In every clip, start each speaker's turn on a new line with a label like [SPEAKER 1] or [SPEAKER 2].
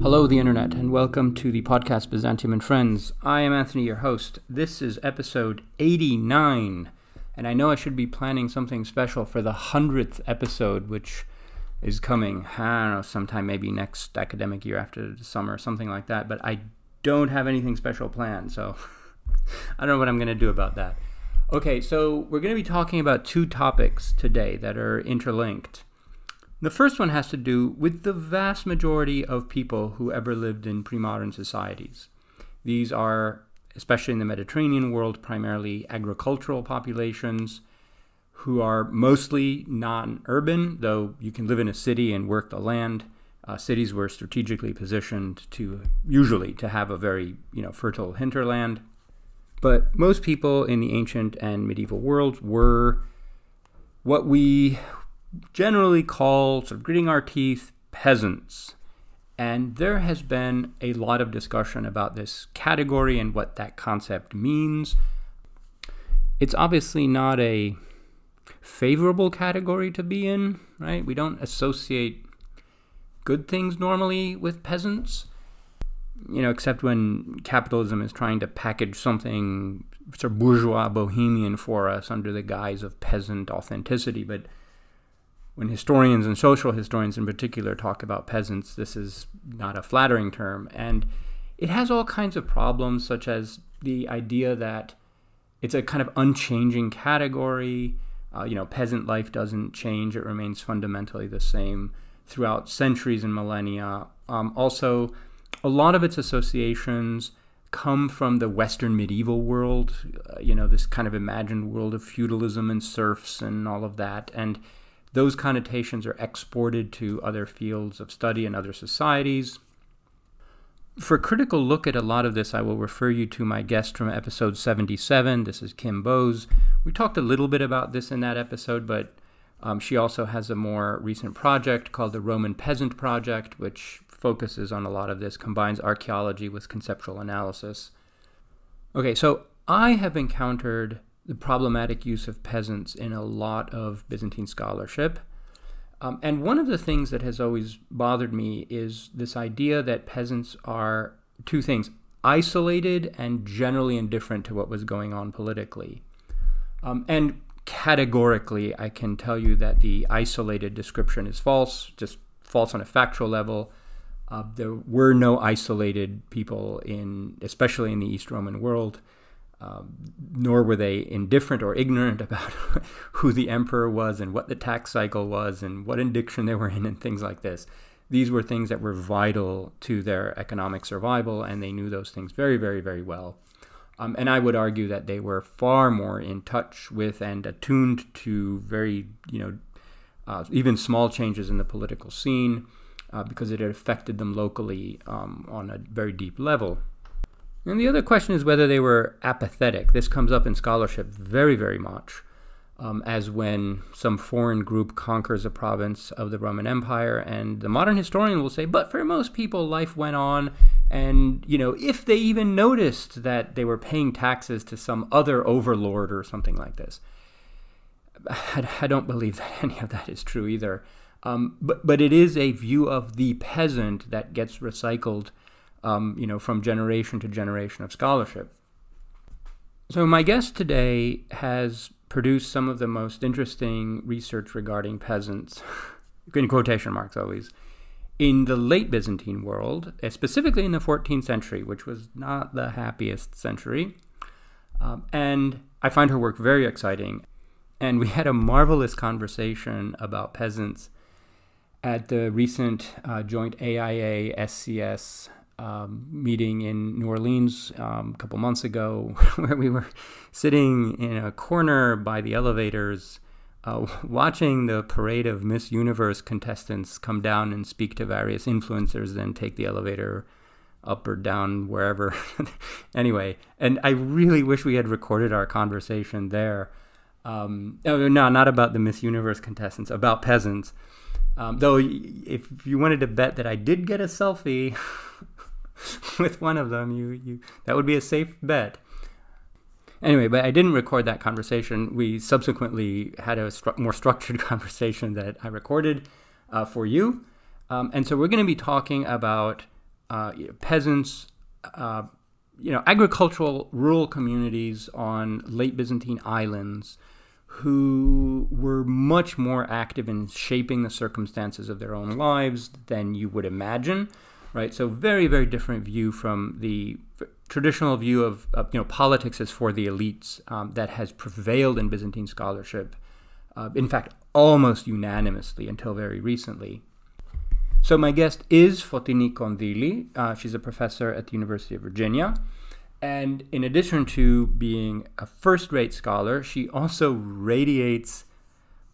[SPEAKER 1] Hello, the internet, and welcome to the podcast Byzantium and Friends. I am Anthony, your host. This is episode 89, and I know I should be planning something special for the 100th episode, which is coming, I don't know, sometime maybe next academic year after the summer, or something like that, but I don't have anything special planned, so I don't know what I'm going to do about that. Okay, so we're going to be talking about two topics today that are interlinked. The first one has to do with the vast majority of people who ever lived in pre modern societies. These are, especially in the Mediterranean world, primarily agricultural populations who are mostly non urban, though you can live in a city and work the land. Uh, cities were strategically positioned to usually to have a very you know fertile hinterland. But most people in the ancient and medieval world were what we generally call, sort of gritting our teeth, peasants. And there has been a lot of discussion about this category and what that concept means. It's obviously not a favorable category to be in, right? We don't associate good things normally with peasants, you know, except when capitalism is trying to package something sort of bourgeois bohemian for us under the guise of peasant authenticity. But when historians and social historians in particular talk about peasants, this is not a flattering term. And it has all kinds of problems, such as the idea that it's a kind of unchanging category. Uh, you know, peasant life doesn't change, it remains fundamentally the same throughout centuries and millennia. Um, also, a lot of its associations come from the Western medieval world, uh, you know, this kind of imagined world of feudalism and serfs and all of that. And those connotations are exported to other fields of study and other societies. For a critical look at a lot of this, I will refer you to my guest from episode 77. This is Kim Bowes. We talked a little bit about this in that episode, but um, she also has a more recent project called the Roman Peasant Project, which focuses on a lot of this, combines archaeology with conceptual analysis. Okay, so I have encountered the problematic use of peasants in a lot of Byzantine scholarship. Um, and one of the things that has always bothered me is this idea that peasants are two things isolated and generally indifferent to what was going on politically. Um, and categorically, I can tell you that the isolated description is false, just false on a factual level. Uh, there were no isolated people in, especially in the East Roman world. Um, nor were they indifferent or ignorant about who the emperor was and what the tax cycle was and what indiction they were in and things like this. These were things that were vital to their economic survival, and they knew those things very, very, very well. Um, and I would argue that they were far more in touch with and attuned to very, you know, uh, even small changes in the political scene uh, because it had affected them locally um, on a very deep level. And the other question is whether they were apathetic. This comes up in scholarship very, very much. Um, as when some foreign group conquers a province of the Roman Empire, and the modern historian will say, but for most people, life went on, and you know, if they even noticed that they were paying taxes to some other overlord or something like this, I, don't believe that any of that is true either. Um, but but it is a view of the peasant that gets recycled um, you know, from generation to generation of scholarship. So my guest today has produced some of the most interesting research regarding peasants, in quotation marks always, in the late Byzantine world, eh, specifically in the 14th century, which was not the happiest century. Um, and I find her work very exciting. And we had a marvelous conversation about peasants at the recent uh, joint AIA SCS um, meeting in New Orleans um, a couple months ago, where we were sitting in a corner by the elevators, uh, watching the parade of Miss Universe contestants come down and speak to various influencers, then take the elevator up or down wherever. anyway, and I really wish we had recorded our conversation there. Um, oh, no, not about the Miss Universe contestants, about peasants. Um, though, if you wanted to bet that I did get a selfie, with one of them, you, you that would be a safe bet. Anyway, but I didn't record that conversation. We subsequently had a stru- more structured conversation that I recorded uh, for you. Um, and so we're going to be talking about uh, peasants, uh, you know, agricultural rural communities on late Byzantine islands who were much more active in shaping the circumstances of their own lives than you would imagine, right? So very, very different view from the traditional view of, of you know politics as for the elites um, that has prevailed in Byzantine scholarship. Uh, in fact, almost unanimously until very recently. So my guest is Fotini Kondyli. Uh, she's a professor at the University of Virginia. And in addition to being a first rate scholar, she also radiates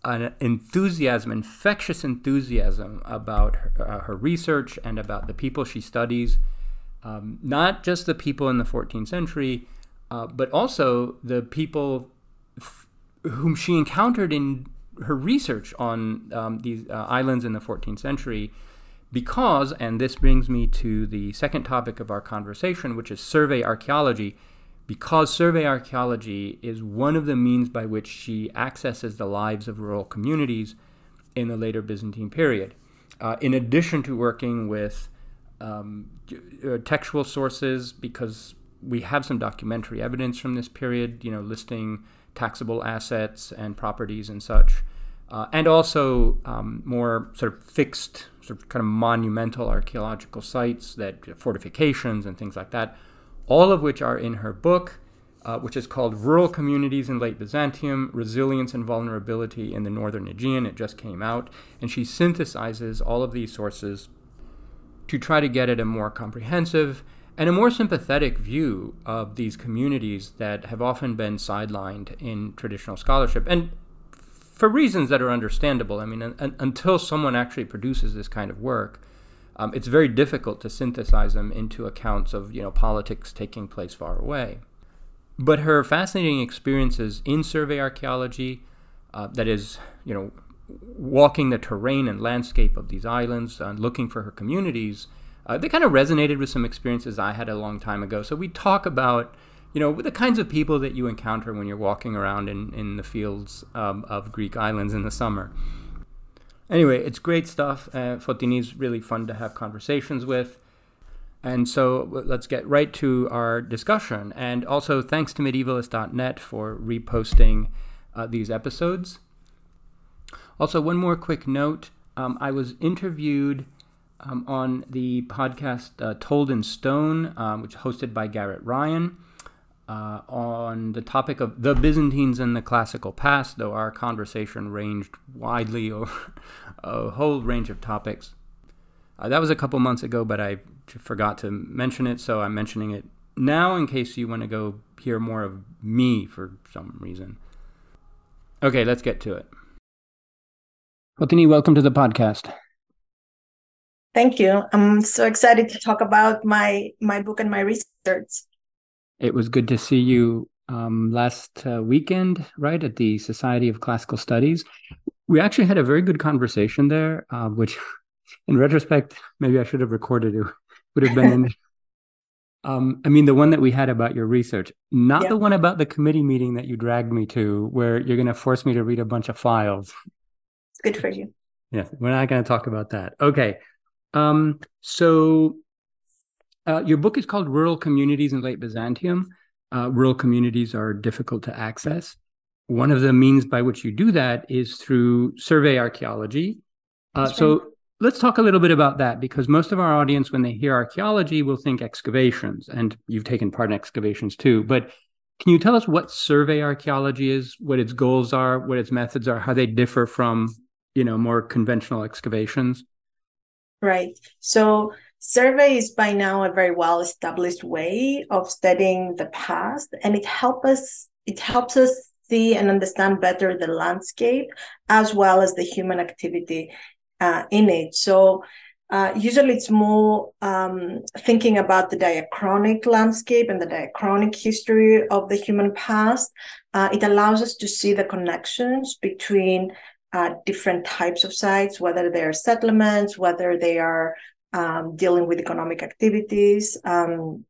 [SPEAKER 1] an enthusiasm, infectious enthusiasm about her, uh, her research and about the people she studies. Um, not just the people in the 14th century, uh, but also the people f- whom she encountered in her research on um, these uh, islands in the 14th century because, and this brings me to the second topic of our conversation, which is survey archaeology, because survey archaeology is one of the means by which she accesses the lives of rural communities in the later Byzantine period. Uh, in addition to working with um, uh, textual sources, because we have some documentary evidence from this period, you know, listing taxable assets and properties and such, uh, and also um, more sort of fixed sort of kind of monumental archaeological sites that fortifications and things like that, all of which are in her book, uh, which is called Rural Communities in Late Byzantium Resilience and Vulnerability in the Northern Aegean. It just came out. And she synthesizes all of these sources to try to get at a more comprehensive and a more sympathetic view of these communities that have often been sidelined in traditional scholarship. And for reasons that are understandable. I mean, un- until someone actually produces this kind of work, um, it's very difficult to synthesize them into accounts of you know politics taking place far away. But her fascinating experiences in survey archaeology, uh, that is, you know, walking the terrain and landscape of these islands and looking for her communities, uh, they kind of resonated with some experiences I had a long time ago. So we talk about you know, the kinds of people that you encounter when you're walking around in, in the fields um, of Greek islands in the summer. Anyway, it's great stuff. Uh, Fotini's really fun to have conversations with. And so let's get right to our discussion. And also, thanks to medievalist.net for reposting uh, these episodes. Also, one more quick note um, I was interviewed um, on the podcast uh, Told in Stone, um, which is hosted by Garrett Ryan uh, on the topic of the Byzantines and the classical past, though our conversation ranged widely over a whole range of topics. Uh, that was a couple months ago, but I forgot to mention it, so I'm mentioning it now in case you want to go hear more of me for some reason. Okay, let's get to it. Fotini, welcome to the podcast.
[SPEAKER 2] Thank you. I'm so excited to talk about my my book and my research.
[SPEAKER 1] It was good to see you um, last uh, weekend, right, at the Society of Classical Studies. We actually had a very good conversation there, uh, which, in retrospect, maybe I should have recorded it. Would have been in. Um, I mean, the one that we had about your research, not yeah. the one about the committee meeting that you dragged me to, where you're going to force me to read a bunch of files.
[SPEAKER 2] It's good for you.
[SPEAKER 1] Yeah, we're not going to talk about that. Okay. Um, so uh, your book is called Rural Communities in Late Byzantium. Uh, rural communities are difficult to access. One of the means by which you do that is through survey archaeology. Uh, so let's talk a little bit about that because most of our audience, when they hear archaeology, will think excavations, and you've taken part in excavations too. But can you tell us what survey archaeology is, what its goals are, what its methods are, how they differ from, you know, more conventional excavations?
[SPEAKER 2] Right. So survey is by now a very well established way of studying the past and it helps us it helps us see and understand better the landscape as well as the human activity uh, in it so uh, usually it's more um, thinking about the diachronic landscape and the diachronic history of the human past. Uh, it allows us to see the connections between uh, different types of sites, whether they're settlements, whether they are um, dealing with economic activities. Um,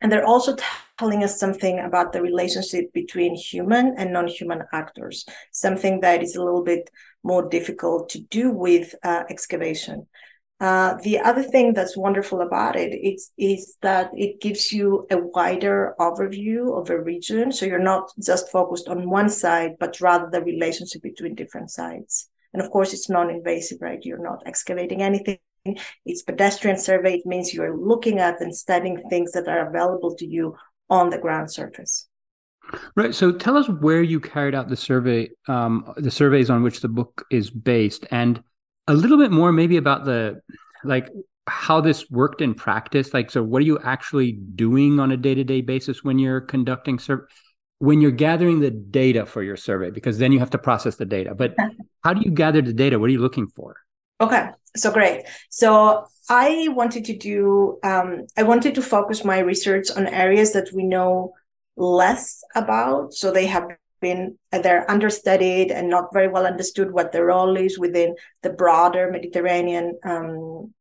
[SPEAKER 2] and they're also telling us something about the relationship between human and non-human actors, something that is a little bit more difficult to do with uh, excavation. Uh, the other thing that's wonderful about it is, is that it gives you a wider overview of a region. So you're not just focused on one side, but rather the relationship between different sides. And of course, it's non-invasive, right? You're not excavating anything. It's pedestrian survey. It means you're looking at and studying things that are available to you on the ground surface.
[SPEAKER 1] Right. So tell us where you carried out the survey, um, the surveys on which the book is based, and a little bit more maybe about the like how this worked in practice like so what are you actually doing on a day-to-day basis when you're conducting sur- when you're gathering the data for your survey because then you have to process the data but how do you gather the data what are you looking for
[SPEAKER 2] okay so great so i wanted to do um, i wanted to focus my research on areas that we know less about so they have been they're understudied and not very well understood what their role is within the broader Mediterranean um,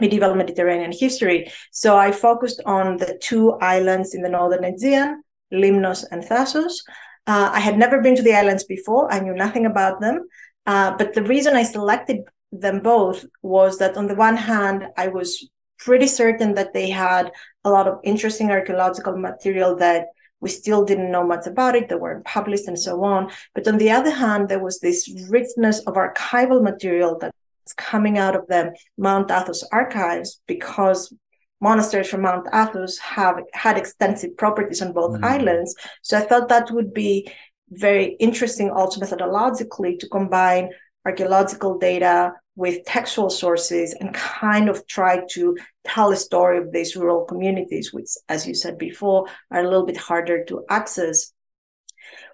[SPEAKER 2] medieval Mediterranean history. So I focused on the two islands in the northern Aegean, Limnos and Thasos. Uh, I had never been to the islands before. I knew nothing about them. Uh, but the reason I selected them both was that on the one hand, I was pretty certain that they had a lot of interesting archaeological material that we still didn't know much about it. They weren't published and so on. But on the other hand, there was this richness of archival material that's coming out of the Mount Athos archives because monasteries from Mount Athos have had extensive properties on both mm. islands. So I thought that would be very interesting also methodologically to combine archaeological data with textual sources and kind of try to tell a story of these rural communities, which, as you said before, are a little bit harder to access.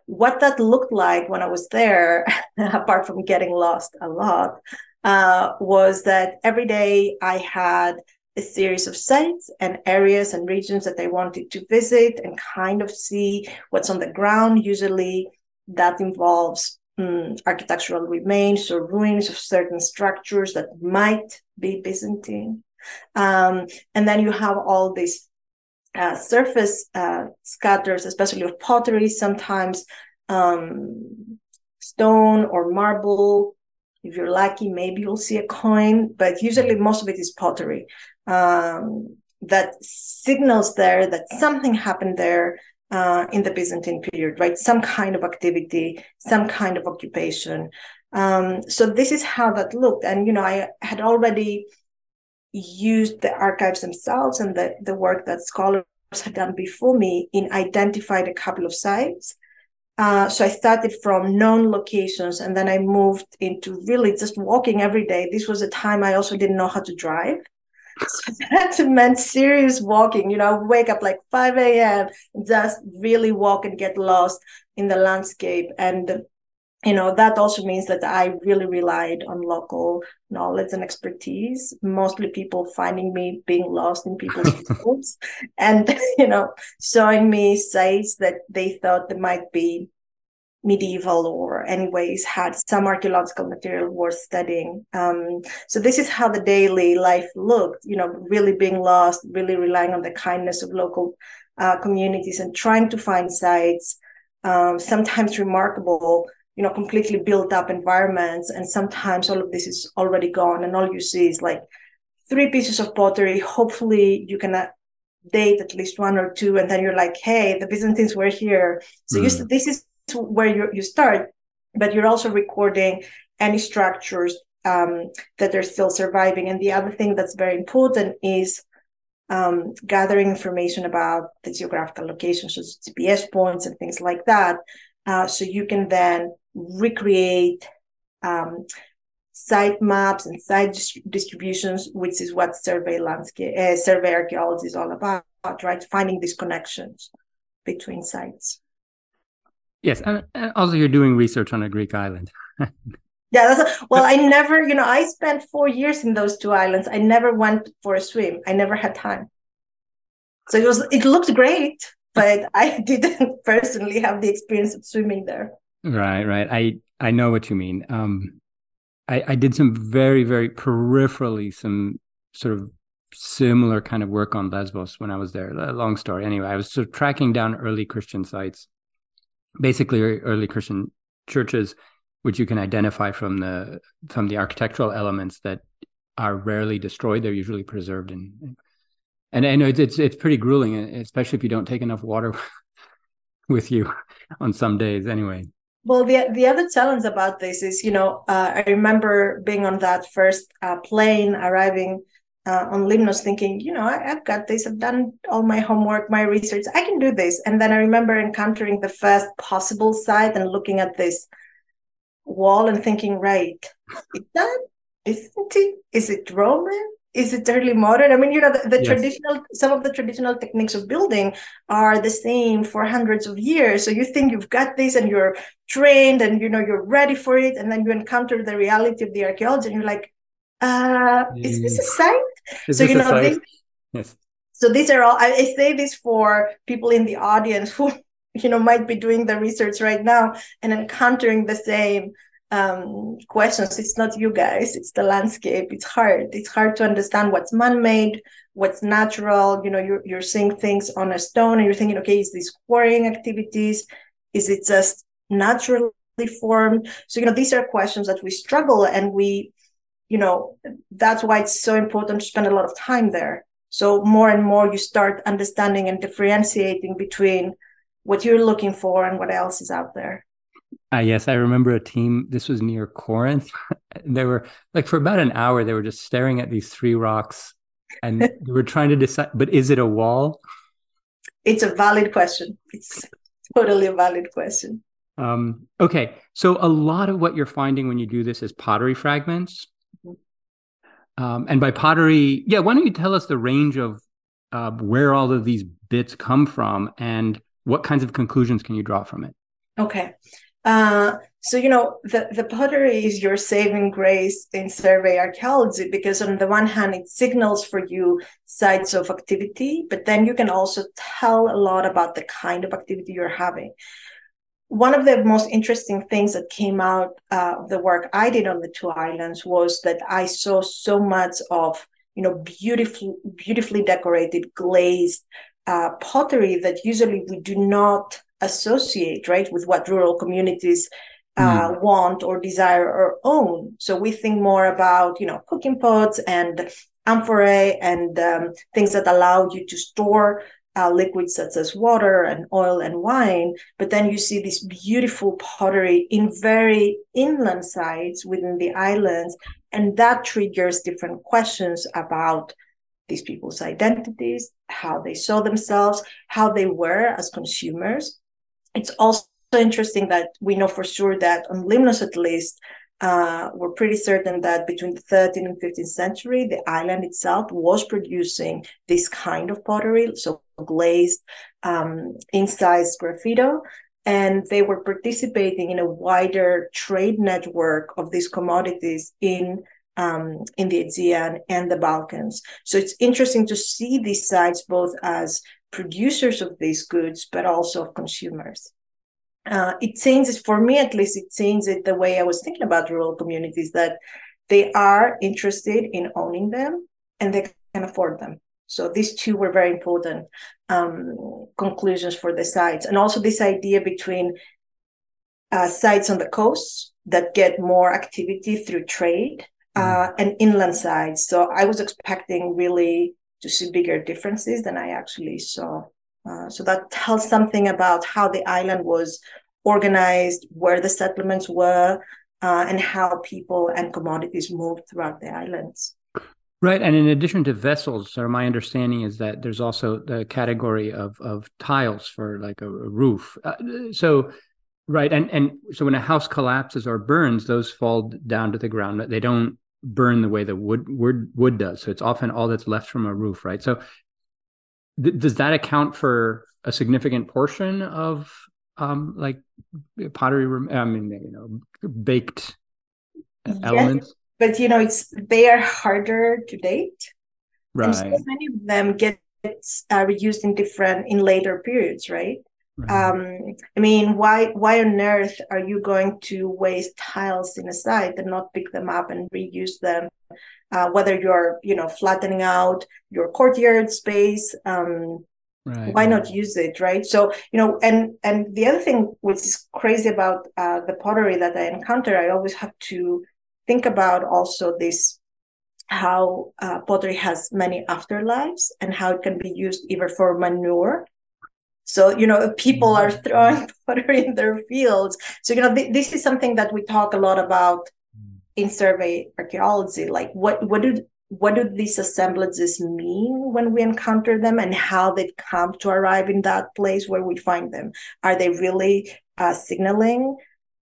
[SPEAKER 2] What that looked like when I was there, apart from getting lost a lot, uh, was that every day I had a series of sites and areas and regions that I wanted to visit and kind of see what's on the ground. Usually that involves um, architectural remains or ruins of certain structures that might be Byzantine. Um, and then you have all these uh, surface uh, scatters, especially of pottery, sometimes um, stone or marble. If you're lucky, maybe you'll see a coin, but usually most of it is pottery. Um, that signals there that something happened there uh, in the Byzantine period, right? Some kind of activity, some kind of occupation. Um, so this is how that looked. And, you know, I had already used the archives themselves and the, the work that scholars had done before me in identified a couple of sites. Uh, so I started from known locations and then I moved into really just walking every day. This was a time I also didn't know how to drive. So that meant serious walking. You know, wake up like 5 a.m., just really walk and get lost in the landscape. And, you know, that also means that I really relied on local knowledge and expertise. Mostly people finding me being lost in people's fields and, you know, showing me sites that they thought there might be medieval or anyways had some archaeological material worth studying um, so this is how the daily life looked you know really being lost really relying on the kindness of local uh, communities and trying to find sites um, sometimes remarkable you know completely built up environments and sometimes all of this is already gone and all you see is like three pieces of pottery hopefully you can uh, date at least one or two and then you're like hey the byzantines were here so mm. you, hmm. this is where you, you start, but you're also recording any structures um, that are still surviving. And the other thing that's very important is um, gathering information about the geographical locations, so GPS points and things like that. Uh, so you can then recreate um, site maps and site distributions, which is what survey landscape, uh, survey archaeology is all about, right? Finding these connections between sites.
[SPEAKER 1] Yes, and, also you're doing research on a Greek island.
[SPEAKER 2] yeah, that's a, well, I never, you know, I spent four years in those two islands. I never went for a swim. I never had time. So it was, it looked great, but I didn't personally have the experience of swimming there.
[SPEAKER 1] Right, right. I I know what you mean. Um, I I did some very very peripherally some sort of similar kind of work on Lesbos when I was there. Long story. Anyway, I was sort of tracking down early Christian sites, basically early Christian churches, which you can identify from the from the architectural elements that are rarely destroyed. They're usually preserved and and I know it's it's, it's pretty grueling, especially if you don't take enough water with you on some days. Anyway.
[SPEAKER 2] Well, the the other challenge about this is, you know, uh, I remember being on that first uh, plane arriving uh, on Limnos, thinking, you know, I, have got this. I've done all my homework, my research. I can do this. And then I remember encountering the first possible site and looking at this wall and thinking, right, is that isn't it? Is it Roman? is it early modern i mean you know the, the yes. traditional some of the traditional techniques of building are the same for hundreds of years so you think you've got this and you're trained and you know you're ready for it and then you encounter the reality of the archaeology and you're like uh is this a mm. site is so you know these, yes. so these are all I, I say this for people in the audience who you know might be doing the research right now and encountering the same um, questions. It's not you guys, it's the landscape. It's hard. It's hard to understand what's man made, what's natural. You know, you're, you're seeing things on a stone and you're thinking, okay, is this quarrying activities? Is it just naturally formed? So, you know, these are questions that we struggle and we, you know, that's why it's so important to spend a lot of time there. So, more and more you start understanding and differentiating between what you're looking for and what else is out there.
[SPEAKER 1] Uh, yes, I remember a team. This was near Corinth. they were like for about an hour. They were just staring at these three rocks, and they were trying to decide. But is it a wall?
[SPEAKER 2] It's a valid question. It's totally a valid question.
[SPEAKER 1] Um, okay, so a lot of what you're finding when you do this is pottery fragments. Um, and by pottery, yeah, why don't you tell us the range of uh, where all of these bits come from and what kinds of conclusions can you draw from it?
[SPEAKER 2] Okay. Uh, so you know the, the pottery is your saving grace in survey archaeology because on the one hand it signals for you sites of activity but then you can also tell a lot about the kind of activity you're having one of the most interesting things that came out uh, of the work i did on the two islands was that i saw so much of you know beautifully beautifully decorated glazed uh, pottery that usually we do not associate right with what rural communities uh, mm. want or desire or own so we think more about you know cooking pots and amphorae and um, things that allow you to store uh, liquids such as water and oil and wine but then you see this beautiful pottery in very inland sites within the islands and that triggers different questions about these people's identities, how they saw themselves, how they were as consumers, it's also interesting that we know for sure that on Limnos at least, uh, we're pretty certain that between the 13th and 15th century, the island itself was producing this kind of pottery, so glazed, um, incised sgraffito, and they were participating in a wider trade network of these commodities in um, in the Aegean and the Balkans. So it's interesting to see these sites both as producers of these goods, but also of consumers. Uh, it changes, for me at least, it changes the way I was thinking about rural communities that they are interested in owning them and they can afford them. So these two were very important um, conclusions for the sites. And also this idea between uh, sites on the coast that get more activity through trade uh, mm. and inland sites. So I was expecting really to see bigger differences than I actually saw. Uh, so that tells something about how the island was organized, where the settlements were, uh, and how people and commodities moved throughout the islands.
[SPEAKER 1] Right, and in addition to vessels, so my understanding is that there's also the category of of tiles for like a, a roof. Uh, so, right, and and so when a house collapses or burns, those fall down to the ground. They don't burn the way the wood wood wood does. So it's often all that's left from a roof, right? So th- does that account for a significant portion of um like pottery i mean you know baked yes, elements
[SPEAKER 2] but you know it's they are harder to date
[SPEAKER 1] right
[SPEAKER 2] and so many of them get uh, reused in different in later periods right Right. Um, I mean, why why on earth are you going to waste tiles in a site and not pick them up and reuse them? Uh, whether you're you know flattening out your courtyard space, um, right. why not use it, right? So you know, and and the other thing which is crazy about uh, the pottery that I encounter, I always have to think about also this how uh, pottery has many afterlives and how it can be used either for manure so you know people are mm-hmm. throwing pottery in their fields so you know th- this is something that we talk a lot about mm. in survey archaeology like what what do what do these assemblages mean when we encounter them and how they've come to arrive in that place where we find them are they really uh, signaling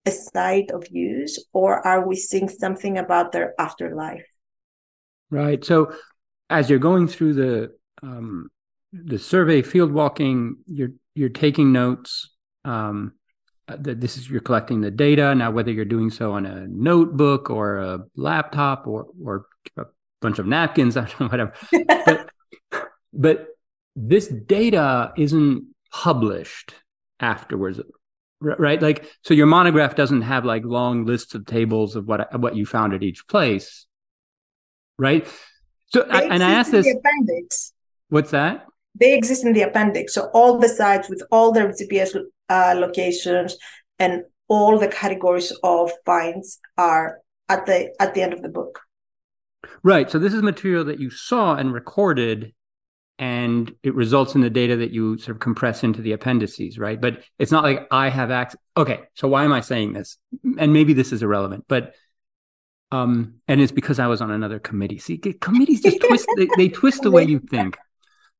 [SPEAKER 2] a site of use or are we seeing something about their afterlife
[SPEAKER 1] Right. So as you're going through the um, the survey field walking, you're you're taking notes. Um, uh, that this is you're collecting the data now. Whether you're doing so on a notebook or a laptop or or a bunch of napkins, I don't know, whatever. but, but this data isn't published afterwards right like so your monograph doesn't have like long lists of tables of what what you found at each place right? So, I, and I asked this. appendix. What's that?
[SPEAKER 2] They exist in the appendix. So all the sites with all their GPS uh, locations and all the categories of finds are at the at the end of the book.
[SPEAKER 1] Right. So this is material that you saw and recorded, and it results in the data that you sort of compress into the appendices, right? But it's not like I have access. Okay. So why am I saying this? And maybe this is irrelevant, but um, and it's because I was on another committee. See, committees just twist, they, they twist the way you think,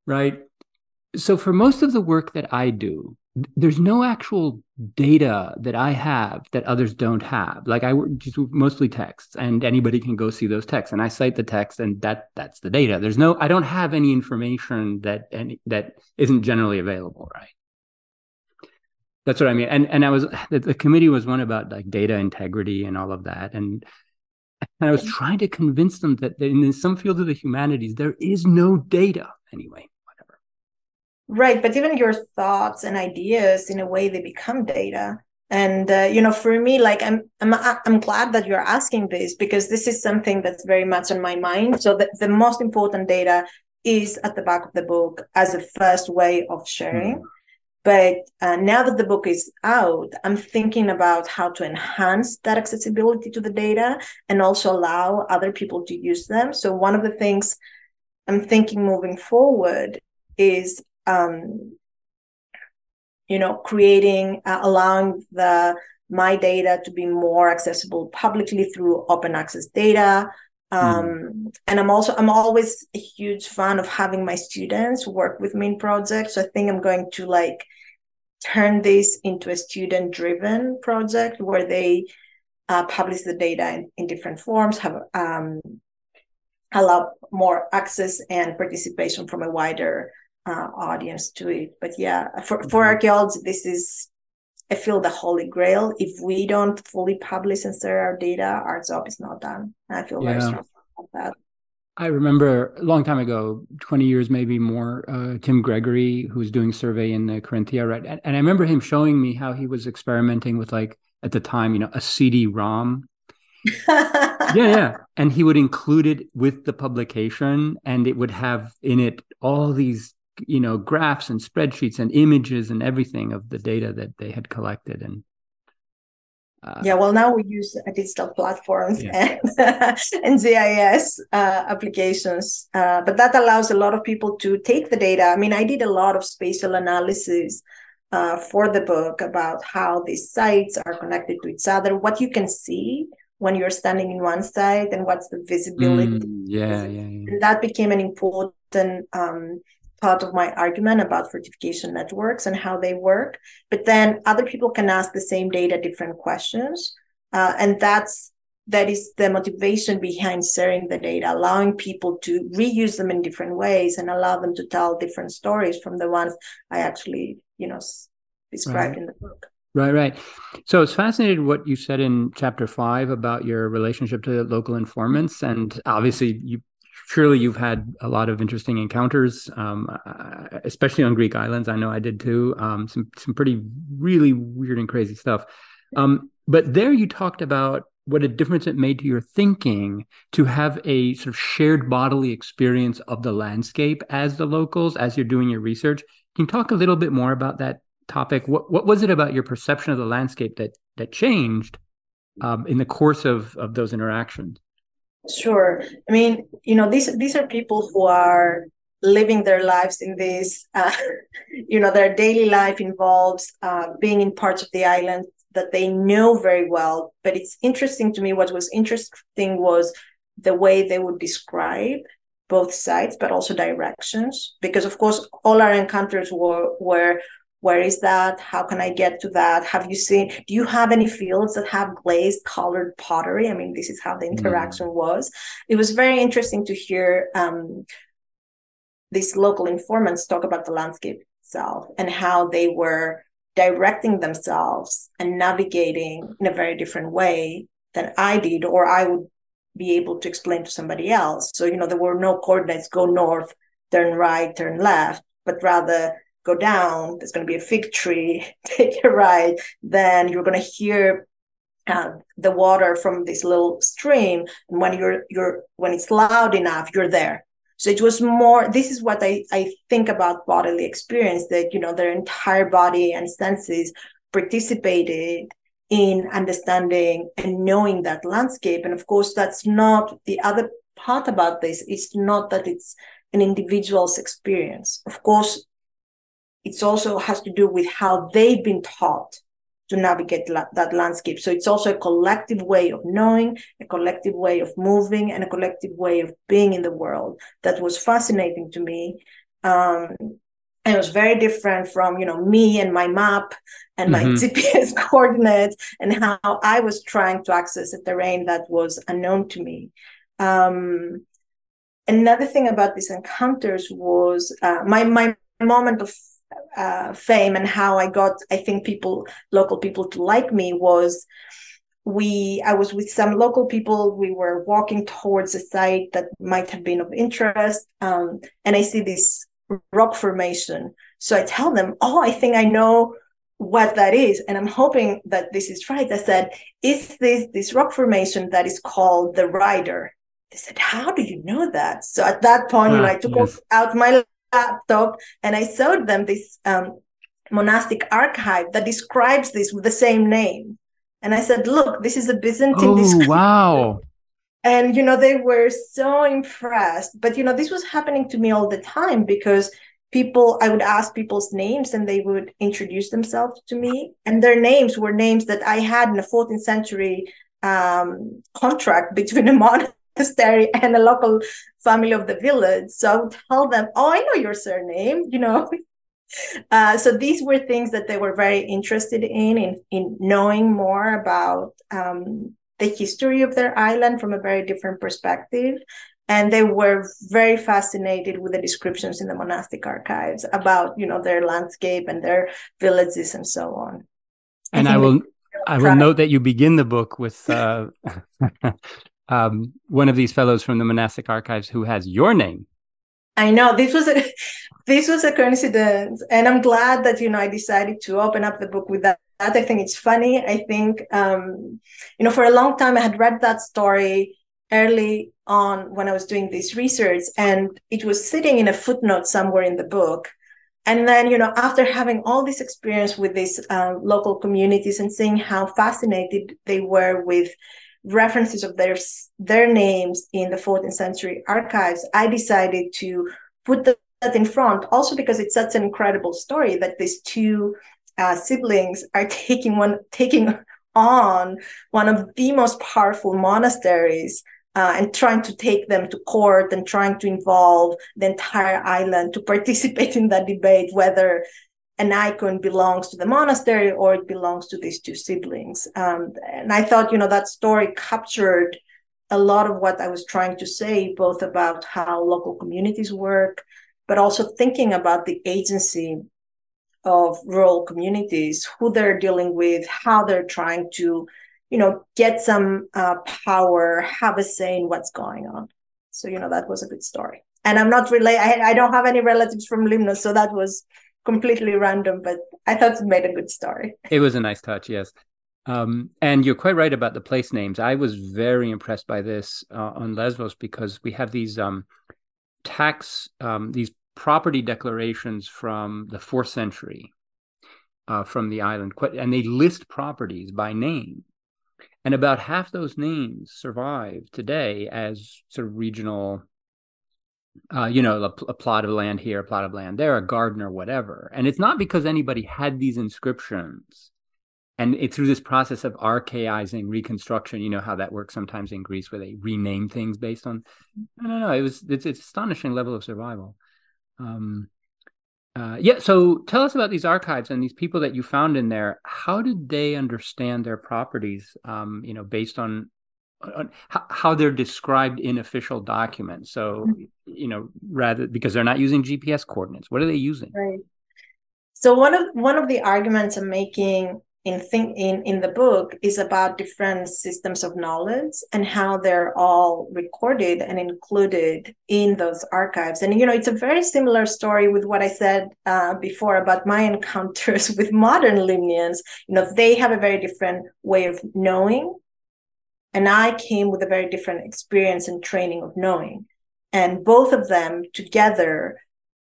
[SPEAKER 1] right? So for most of the work that I do, there's no actual data that I have that others don't have. Like I just mostly texts, and anybody can go see those texts, and I cite the text, and that that's the data. There's no, I don't have any information that any that isn't generally available, right? That's what I mean. And and I was the, the committee was one about like data integrity and all of that, and and I was trying to convince them that in some fields of the humanities, there is no data anyway.
[SPEAKER 2] Right. But even your thoughts and ideas, in a way, they become data. And uh, you know, for me, like I'm, I'm, I'm glad that you're asking this because this is something that's very much on my mind. So that the most important data is at the back of the book as a first way of sharing. Mm. But uh, now that the book is out, I'm thinking about how to enhance that accessibility to the data and also allow other people to use them. So, one of the things I'm thinking moving forward is, um, you know, creating, uh, allowing the my data to be more accessible publicly through open access data, um, mm. and i'm also i'm always a huge fan of having my students work with me in projects so i think i'm going to like turn this into a student driven project where they uh, publish the data in, in different forms have um, allow more access and participation from a wider uh, audience to it but yeah for, for mm-hmm. archaeology this is I feel the holy grail. If we don't fully publish and share our data, our job is not done. And I feel yeah. very strong about that.
[SPEAKER 1] I remember a long time ago, 20 years, maybe more, uh, Tim Gregory, who was doing survey in the Corinthia, right? And, and, I remember him showing me how he was experimenting with like, at the time, you know, a CD-ROM. yeah, yeah. And he would include it with the publication and it would have in it all these you know graphs and spreadsheets and images and everything of the data that they had collected and
[SPEAKER 2] uh, yeah, well, now we use digital platforms yeah. and, and GIS uh, applications, uh, but that allows a lot of people to take the data. I mean, I did a lot of spatial analysis uh, for the book about how these sites are connected to each other, what you can see when you're standing in one site, and what's the visibility.
[SPEAKER 1] Mm, yeah, yeah, yeah.
[SPEAKER 2] And that became an important um, part of my argument about fortification networks and how they work. But then other people can ask the same data different questions, uh, and that's that is the motivation behind sharing the data, allowing people to reuse them in different ways and allow them to tell different stories from the ones I actually, you know, described right. in the book.
[SPEAKER 1] Right, right. So it's fascinating what you said in chapter five about your relationship to local informants, and obviously you surely you've had a lot of interesting encounters, um, especially on Greek islands. I know I did too. Um, some some pretty really weird and crazy stuff. Um, but there you talked about what a difference it made to your thinking to have a sort of shared bodily experience of the landscape as the locals as you're doing your research. Can you talk a little bit more about that topic? What what was it about your perception of the landscape that that changed um, in the course of of those interactions?
[SPEAKER 2] Sure. I mean, you know, these these are people who are living their lives in this. Uh, you know, their daily life involves uh, being in parts of the island that they know very well. But it's interesting to me. What was interesting was the way they would describe both sides, but also directions. Because of course, all our encounters were were where is that how can i get to that have you seen do you have any fields that have glazed colored pottery i mean this is how the hmm. interaction mm. was it was very interesting to hear um, these local informants talk about the landscape itself and how they were directing themselves and navigating in a very different way than i did or i would be able to explain to somebody else so you know there were no coordinates go north turn right turn left but rather go down, there's going to be a fig tree, take a ride, then you're going to hear uh, the water from this little stream. And when you're you're when it's loud enough, you're there. So it was more. This is what I I think about bodily experience that you know their entire body and senses participated in understanding and knowing that landscape. And of course, that's not the other part about this. It's not that it's an individual's experience. Of course, it also has to do with how they've been taught to navigate la- that landscape. So it's also a collective way of knowing, a collective way of moving, and a collective way of being in the world that was fascinating to me. Um, and it was very different from you know me and my map and my mm-hmm. GPS coordinates and how I was trying to access a terrain that was unknown to me. Um, another thing about these encounters was uh, my my moment of uh, fame and how I got, I think, people, local people to like me was we, I was with some local people. We were walking towards a site that might have been of interest. Um, and I see this rock formation. So I tell them, Oh, I think I know what that is. And I'm hoping that this is right. I said, Is this this rock formation that is called the Rider? They said, How do you know that? So at that point, ah, you know, I took yes. out my laptop and I showed them this um, monastic archive that describes this with the same name. And I said, look, this is a Byzantine.
[SPEAKER 1] Oh, wow.
[SPEAKER 2] And, you know, they were so impressed. But, you know, this was happening to me all the time because people, I would ask people's names and they would introduce themselves to me. And their names were names that I had in a 14th century um, contract between a monastery monastery and a local family of the village. So I would tell them, "Oh, I know your surname," you know. Uh, so these were things that they were very interested in, in, in knowing more about um, the history of their island from a very different perspective. And they were very fascinated with the descriptions in the monastic archives about, you know, their landscape and their villages and so on.
[SPEAKER 1] And I, I will, I will note that you begin the book with uh, um, one of these fellows from the monastic archives who has your name.
[SPEAKER 2] I know this was a this was a coincidence, and I'm glad that you know I decided to open up the book with that. I think it's funny. I think um, you know for a long time I had read that story early on when I was doing this research, and it was sitting in a footnote somewhere in the book. And then, you know, after having all this experience with these uh, local communities and seeing how fascinated they were with references of their their names in the 14th century archives, I decided to put that in front. Also because it's such an incredible story that these two uh, siblings are taking one taking on one of the most powerful monasteries uh, and trying to take them to court and trying to involve the entire island to participate in that debate whether an icon belongs to the monastery or it belongs to these two siblings. Um, and I thought, you know, that story captured a lot of what I was trying to say, both about how local communities work, but also thinking about the agency of rural communities, who they're dealing with, how they're trying to, you know, get some uh, power, have a say in what's going on. So you know that was a good story. And I'm not relate. I, I don't have any relatives from Limnos, so that was completely random. But I thought it made a good story.
[SPEAKER 1] It was a nice touch, yes. Um, and you're quite right about the place names. I was very impressed by this uh, on Lesbos because we have these um, tax, um, these property declarations from the fourth century uh, from the island, and they list properties by name. And about half those names survive today as sort of regional, uh, you know, a, a, plot of land here, a plot of land there, a garden or whatever. And it's not because anybody had these inscriptions. And it, through this process of archaizing reconstruction, you know how that works sometimes in Greece, where they rename things based on. No, no, no. It was it's, it's astonishing level of survival. Um, uh, yeah. So tell us about these archives and these people that you found in there. How did they understand their properties? Um, you know, based on how, they're described in official documents. So you know, rather because they're not using GPS coordinates. What are they using?
[SPEAKER 2] Right. So one of one of the arguments I'm making in think in in the book is about different systems of knowledge and how they're all recorded and included in those archives and you know it's a very similar story with what i said uh, before about my encounters with modern limnians you know they have a very different way of knowing and i came with a very different experience and training of knowing and both of them together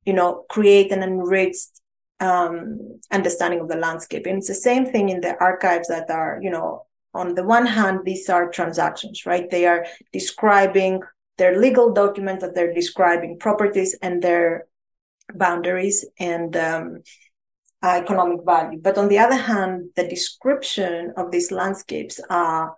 [SPEAKER 2] you know create an enriched um, understanding of the landscape. And it's the same thing in the archives that are, you know, on the one hand, these are transactions, right? They are describing their legal documents that they're describing properties and their boundaries and um, economic value. But on the other hand, the description of these landscapes are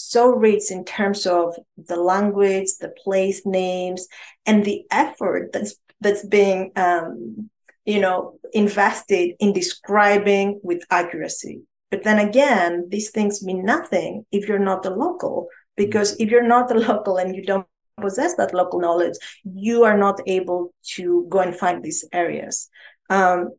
[SPEAKER 2] so rich in terms of the language, the place names, and the effort that's that's being um, you know, invested in describing with accuracy. But then again, these things mean nothing if you're not a local, because if you're not a local and you don't possess that local knowledge, you are not able to go and find these areas. Um,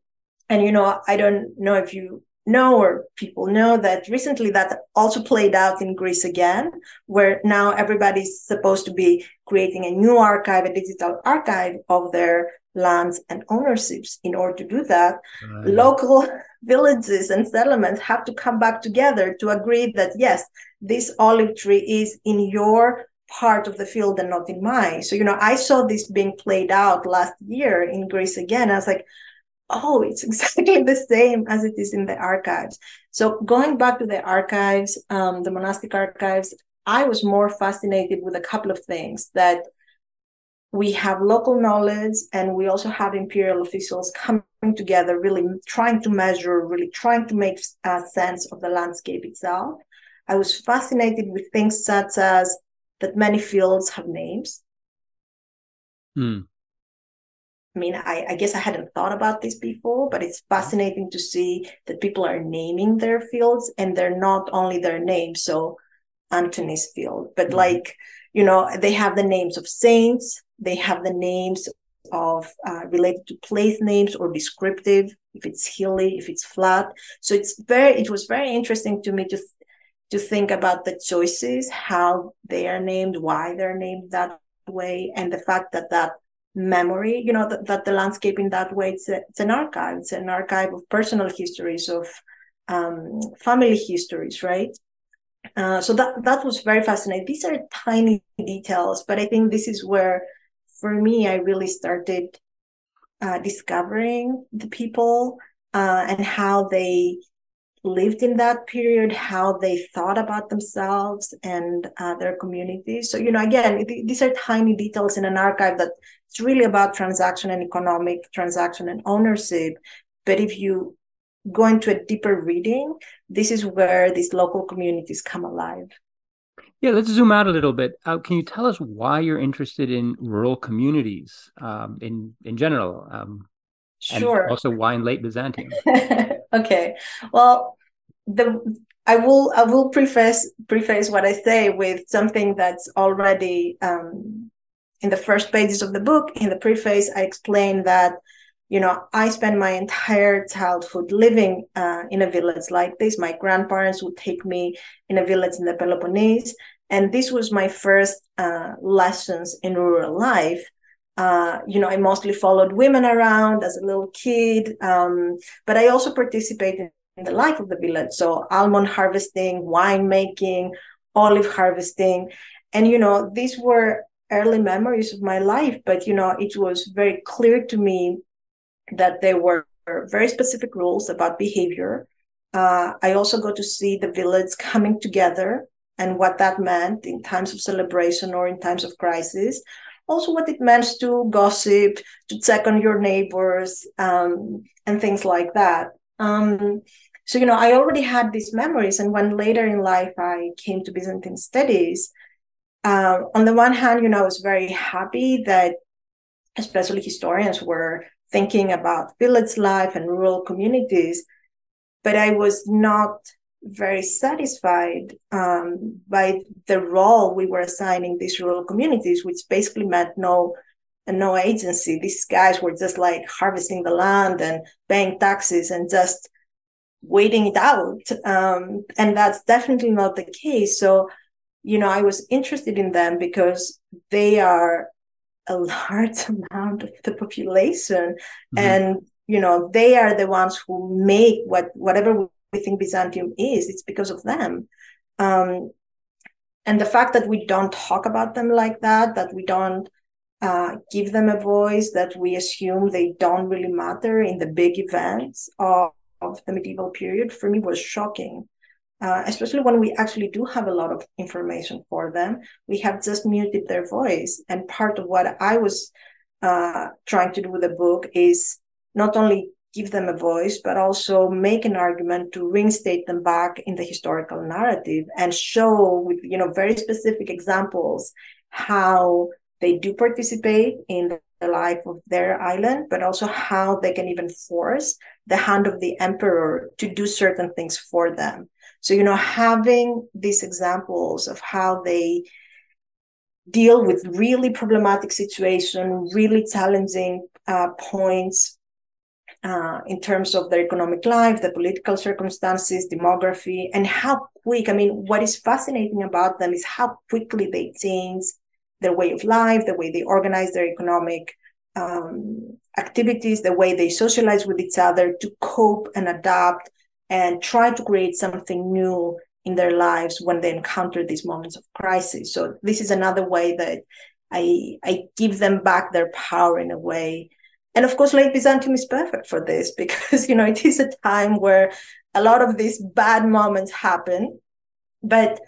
[SPEAKER 2] and you know, I don't know if you know or people know that recently that also played out in Greece again, where now everybody's supposed to be creating a new archive, a digital archive of their lands and ownerships. In order to do that, right. local villages and settlements have to come back together to agree that yes, this olive tree is in your part of the field and not in mine. So, you know, I saw this being played out last year in Greece again. I was like, oh, it's exactly the same as it is in the archives. So going back to the archives, um, the monastic archives, I was more fascinated with a couple of things that we have local knowledge and we also have imperial officials coming together, really trying to measure, really trying to make a sense of the landscape itself. I was fascinated with things such as that many fields have names.
[SPEAKER 1] Hmm.
[SPEAKER 2] I mean, I, I, guess I hadn't thought about this before, but it's fascinating to see that people are naming their fields and they're not only their name. So Antony's field, but mm-hmm. like, you know, they have the names of saints, they have the names of uh, related to place names or descriptive, if it's hilly, if it's flat. So it's very, it was very interesting to me to, to think about the choices, how they are named, why they're named that way, and the fact that that memory you know that, the landscape in that way it's, a, it's an archive. It's an archive of personal histories of um, family histories right? Uh, so that that was very fascinating. These are tiny details but i think this is where for me i really started uh, discovering the people uh, and how they lived in that period, how they thought about themselves and uh, their communities. So, you know, again, these are tiny details in an archive that it's really about transaction and economic transaction and ownership. But if you go into a deeper reading, this is where these local communities come alive.
[SPEAKER 1] Yeah, let's zoom out a little bit. Uh, can you tell us why you're interested in rural communities um, in in general? Um,
[SPEAKER 2] Sure.
[SPEAKER 1] also why in late Byzantium?
[SPEAKER 2] okay. Well, the I will I will preface preface what I say with something that's already um, in the first pages of the book. In the preface, I explain that you know I spent my entire childhood living uh, in a village like this. My grandparents would take me in a village in the Peloponnese, And this was my first uh, lessons in rural life. Uh, you know, I mostly followed women around as a little kid, um, but I also participated in the life of the village. So almond harvesting, wine making, olive harvesting. And, you know, these were early memories of my life, but, you know, it was very clear to me that there were very specific rules about behavior. Uh, I also got to see the village coming together and what that meant in times of celebration or in times of crisis. Also, what it meant to gossip, to check on your neighbors, um, and things like that. Um, so, you know, I already had these memories. And when later in life I came to Byzantine studies, uh, on the one hand, you know, I was very happy that especially historians were thinking about village life and rural communities, but I was not very satisfied um, by the role we were assigning these rural communities, which basically meant no no agency. These guys were just like harvesting the land and paying taxes and just waiting it out. Um, and that's definitely not the case. So, you know, I was interested in them because they are a large amount of the population mm-hmm. and you know they are the ones who make what whatever we think byzantium is it's because of them um, and the fact that we don't talk about them like that that we don't uh, give them a voice that we assume they don't really matter in the big events of, of the medieval period for me was shocking uh, especially when we actually do have a lot of information for them. We have just muted their voice. And part of what I was uh, trying to do with the book is not only give them a voice, but also make an argument to reinstate them back in the historical narrative and show with, you know, very specific examples how they do participate in the life of their island, but also how they can even force the hand of the emperor to do certain things for them. So, you know, having these examples of how they deal with really problematic situation, really challenging uh, points uh, in terms of their economic life, the political circumstances, demography, and how quick. I mean, what is fascinating about them is how quickly they change their way of life, the way they organize their economic um, activities, the way they socialize with each other to cope and adapt and try to create something new in their lives when they encounter these moments of crisis. So this is another way that I I give them back their power in a way. And of course, late Byzantium is perfect for this because you know it is a time where a lot of these bad moments happen. But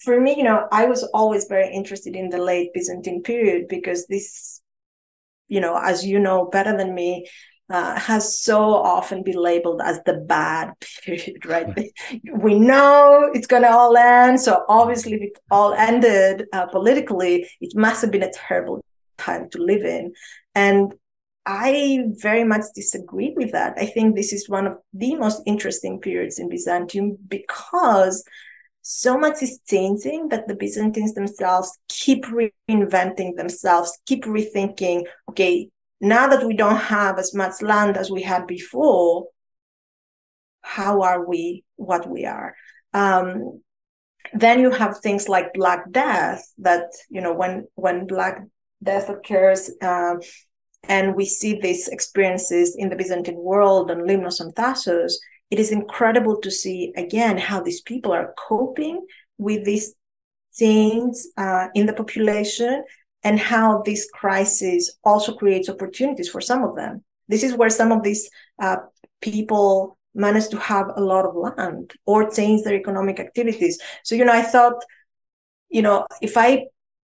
[SPEAKER 2] for me, you know, I was always very interested in the late Byzantine period because this, you know, as you know better than me, uh, has so often been labeled as the bad period, right? we know it's going to all end. So obviously, if it all ended uh, politically, it must have been a terrible time to live in. And I very much disagree with that. I think this is one of the most interesting periods in Byzantium because so much is changing that the Byzantines themselves keep reinventing themselves, keep rethinking, okay, now that we don't have as much land as we had before, how are we what we are? Um, then you have things like Black Death that, you know, when, when Black Death occurs, uh, and we see these experiences in the Byzantine world and Limnos and Thasos, it is incredible to see again how these people are coping with these things uh, in the population and how this crisis also creates opportunities for some of them. This is where some of these uh, people manage to have a lot of land or change their economic activities. So, you know, I thought, you know, if I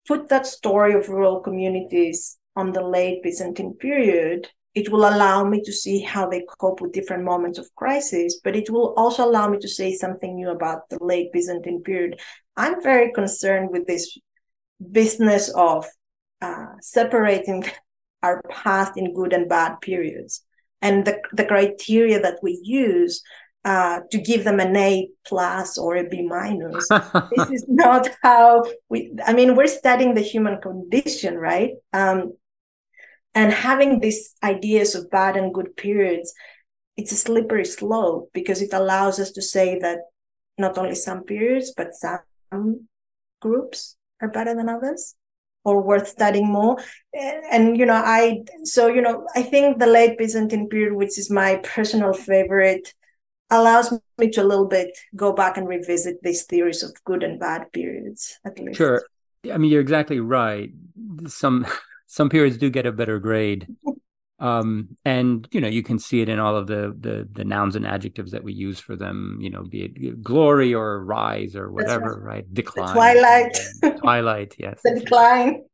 [SPEAKER 2] put that story of rural communities on the late Byzantine period, it will allow me to see how they cope with different moments of crisis, but it will also allow me to say something new about the late Byzantine period. I'm very concerned with this business of uh, separating our past in good and bad periods. And the, the criteria that we use uh, to give them an A plus or a B minus. this is not how we, I mean, we're studying the human condition, right? Um, and having these ideas of bad and good periods, it's a slippery slope because it allows us to say that not only some periods, but some groups are better than others or worth studying more. And, and, you know i so you know i think the late byzantine period which is my personal favorite allows me to a little bit go back and revisit these theories of good and bad periods at least.
[SPEAKER 1] Sure. I mean you're exactly right. Some some periods do get a better grade um and you know you can see it in all of the the the nouns and adjectives that we use for them you know be it glory or rise or whatever right. right, decline.
[SPEAKER 2] the twilight
[SPEAKER 1] twilight yes
[SPEAKER 2] the decline.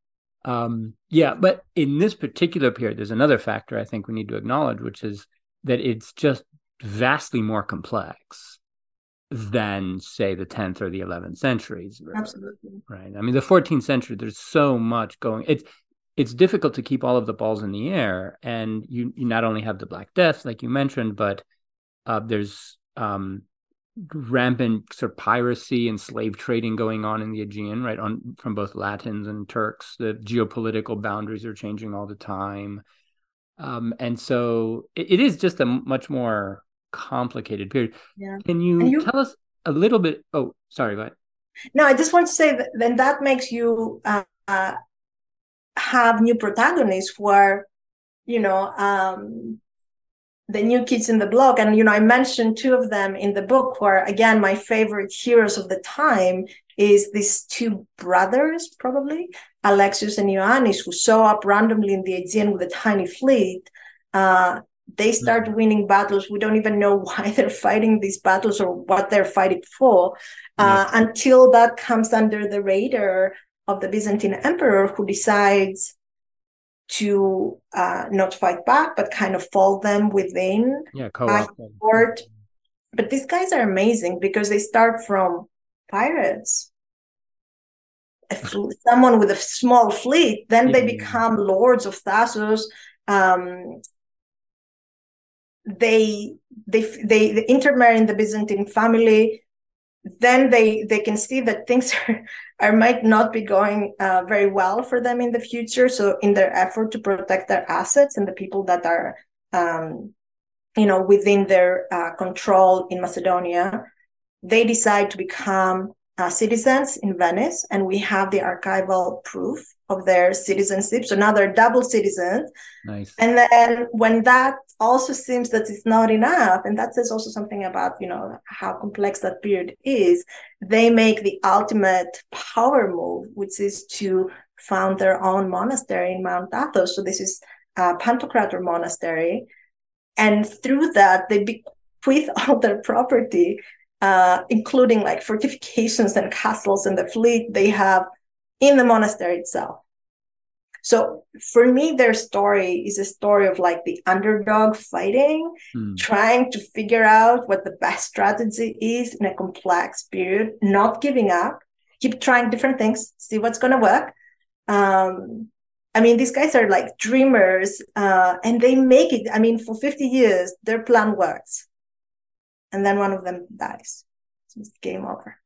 [SPEAKER 1] Um yeah but in this particular period there's another factor i think we need to acknowledge which is that it's just vastly more complex than say the 10th or the 11th centuries
[SPEAKER 2] absolutely.
[SPEAKER 1] right? I mean the 14th century there's so much going it's it's difficult to keep all of the balls in the air and you, you not only have the black death like you mentioned but uh, there's um, rampant sort of piracy and slave trading going on in the aegean right on from both latins and turks. The geopolitical boundaries are changing all the time. Um, and so it, it is just a much more complicated period.
[SPEAKER 2] Yeah.
[SPEAKER 1] can you, you, tell us a little bit oh sorry go ahead.
[SPEAKER 2] No i just want to say that then that makes you uh, uh, have new protagonists who are, you know, um, the new kids in the block. And, you know, I mentioned two of them in the book where, again, my favorite heroes of the time is these two brothers, probably, Alexius and Ioannis, who show up randomly in the Aegean with a tiny fleet. Uh, they start mm-hmm. winning battles. We don't even know why they're fighting these battles or what they're fighting for uh, yeah. until that comes under the radar of the Byzantine emperor who decides to uh, not fight back, but kind of fold them within
[SPEAKER 1] yeah,
[SPEAKER 2] court. But these guys are amazing because they start from pirates, someone with a small fleet. Then yeah. they become lords of Thasos. Um, they, they they they intermarry in the Byzantine family then they they can see that things are, are might not be going uh, very well for them in the future. So in their effort to protect their assets and the people that are um, you know within their uh, control in macedonia they decide to become uh, citizens in venice and we have the archival proof of their citizenship. So now they're double citizens.
[SPEAKER 1] Nice.
[SPEAKER 2] And then when that also seems that it's not enough, and that says also something about, you know, how complex that period is, they make the ultimate power move, which is to found their own monastery in Mount Athos. So this is a Pantocrator monastery. And through that, they bequeath all their property, uh, including like fortifications and castles and the fleet they have in the monastery itself. So for me, their story is a story of like the underdog fighting, mm. trying to figure out what the best strategy is in a complex period, not giving up, keep trying different things, see what's going to work. Um, I mean, these guys are like dreamers uh, and they make it. I mean, for 50 years, their plan works. And then one of them dies. It's game over.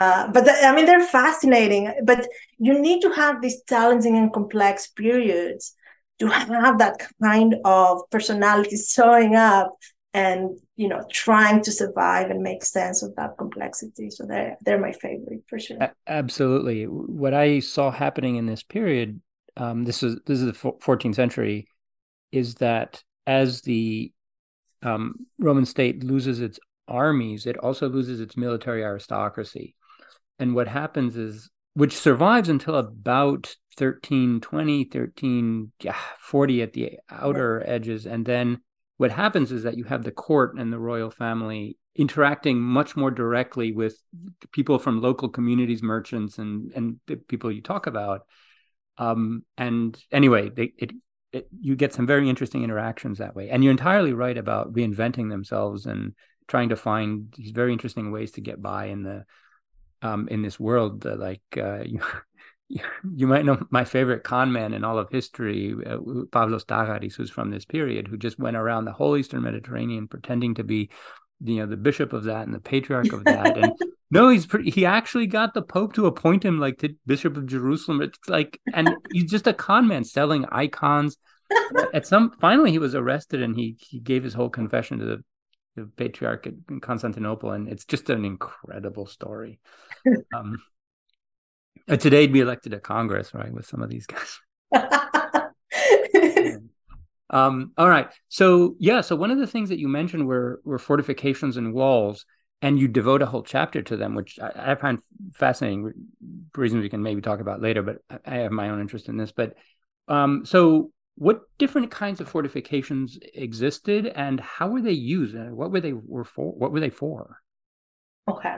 [SPEAKER 2] Uh, but the, I mean, they're fascinating. But you need to have these challenging and complex periods to have that kind of personality showing up and you know trying to survive and make sense of that complexity so they're they're my favorite for sure
[SPEAKER 1] absolutely what i saw happening in this period um, this is this is the 14th century is that as the um, roman state loses its armies it also loses its military aristocracy. And what happens is which survives until about 1320 1340 at the outer edges. And then what happens is that you have the court and the royal family interacting much more directly with people from local communities merchants and and the people you talk about. Um, and anyway they, it, it, you get some very interesting interactions that way and you're entirely right about reinventing themselves and trying to find these very interesting ways to get by in the um, in this world. Like uh, you, you might know my favorite con man in all of history, uh, Pavlos Tagaris, who's from this period, who just went around the whole Eastern Mediterranean pretending to be, you know, the bishop of that and the patriarch of that. And no, he's pretty, he actually got the Pope to appoint him like the Bishop of Jerusalem. It's like, and he's just a con man selling icons. At some, finally, he was arrested and he he gave his whole confession to the the patriarch in Constantinople, and it's just an incredible story. um, Uh, today'd be elected to Congress, right, with some of these guys. Um, all right. So yeah, so one of the things that you mentioned were were fortifications and walls, and you devote a whole chapter to them, which I, I find fascinating. Reasons we can maybe talk about later, but I have my own interest in this. But um, so what different kinds of fortifications existed, and how were they used? What were they were for? What were they for?
[SPEAKER 2] Okay,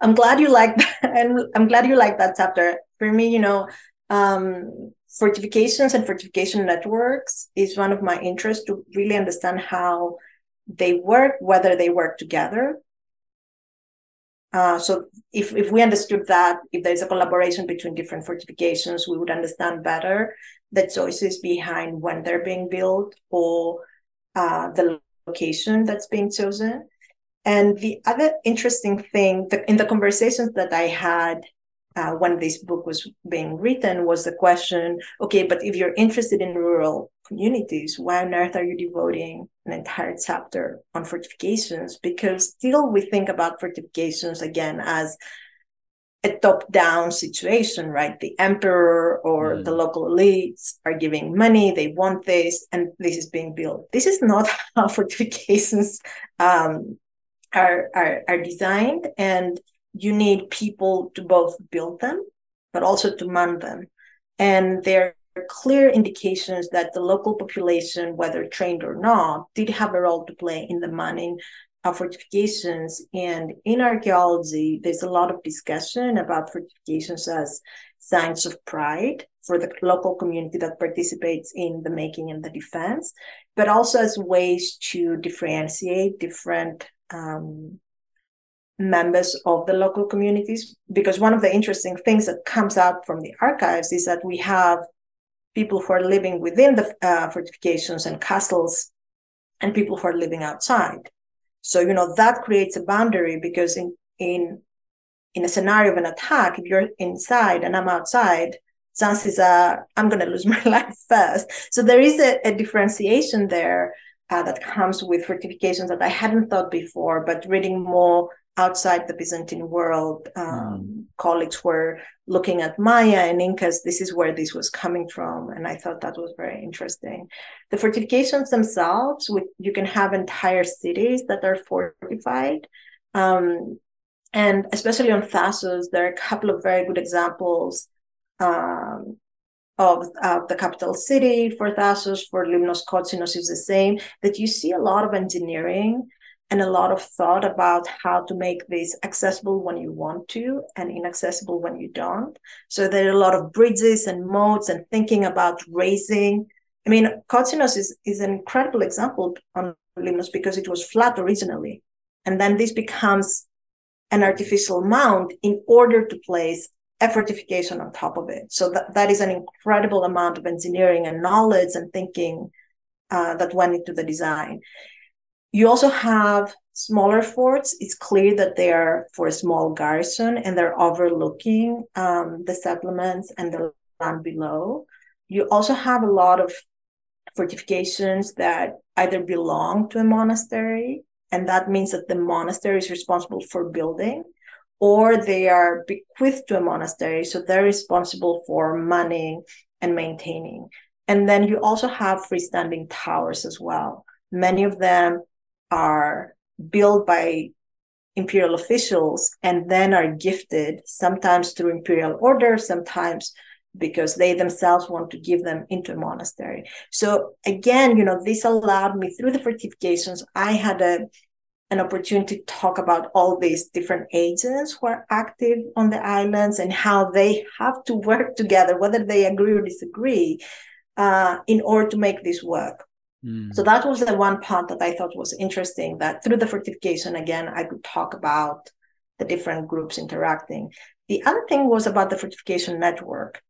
[SPEAKER 2] I'm glad you like that, and I'm glad you like that chapter. For me, you know, um, fortifications and fortification networks is one of my interests to really understand how they work, whether they work together. Uh, so if, if we understood that, if there's a collaboration between different fortifications, we would understand better the choices behind when they're being built or uh, the location that's being chosen. And the other interesting thing the, in the conversations that I had uh, when this book was being written was the question okay, but if you're interested in rural communities, why on earth are you devoting an entire chapter on fortifications? Because still we think about fortifications again as a top down situation, right? The emperor or mm. the local elites are giving money, they want this, and this is being built. This is not how fortifications um, are, are, are designed and you need people to both build them but also to man them. And there are clear indications that the local population whether trained or not did have a role to play in the manning of fortifications. And in archaeology there's a lot of discussion about fortifications as signs of pride for the local community that participates in the making and the defense but also as ways to differentiate different um, members of the local communities. Because one of the interesting things that comes out from the archives is that we have people who are living within the uh, fortifications and castles and people who are living outside. So, you know, that creates a boundary because in, in, in a scenario of an attack, if you're inside and I'm outside, chances are I'm going to lose my life first. So there is a, a differentiation there uh, that comes with fortifications that I hadn't thought before, but reading more outside the Byzantine world, um, mm. colleagues were looking at Maya and Incas. This is where this was coming from. And I thought that was very interesting. The fortifications themselves, you can have entire cities that are fortified. Um, and especially on Thasos, there are a couple of very good examples um, of, of the capital city for Thasos, for Limnos Kotzinos is the same, that you see a lot of engineering and a lot of thought about how to make this accessible when you want to and inaccessible when you don't. So there are a lot of bridges and modes and thinking about raising. I mean, Kotzinos is, is an incredible example on Limnos because it was flat originally. And then this becomes an artificial mound in order to place a fortification on top of it. So that, that is an incredible amount of engineering and knowledge and thinking uh, that went into the design. You also have smaller forts. It's clear that they are for a small garrison and they're overlooking um, the settlements and the land below. You also have a lot of fortifications that either belong to a monastery, and that means that the monastery is responsible for building, or they are bequeathed to a monastery, so they're responsible for manning and maintaining. And then you also have freestanding towers as well. Many of them are built by imperial officials and then are gifted, sometimes through imperial order, sometimes because they themselves want to give them into a monastery. So again, you know, this allowed me through the fortifications, I had a an opportunity to talk about all these different agents who are active on the islands and how they have to work together, whether they agree or disagree, uh, in order to make this work. Mm. So that was the one part that I thought was interesting. That through the fortification, again, I could talk about the different groups interacting. The other thing was about the fortification network.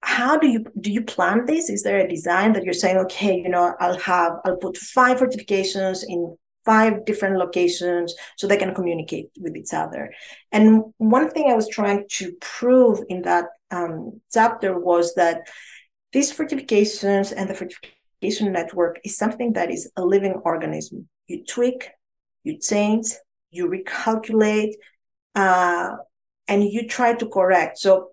[SPEAKER 2] How do you do you plan this? Is there a design that you're saying, okay, you know, I'll have I'll put five fortifications in five different locations so they can communicate with each other. And one thing I was trying to prove in that um, chapter was that these fortifications and the fortification network is something that is a living organism. You tweak, you change, you recalculate, uh, and you try to correct. So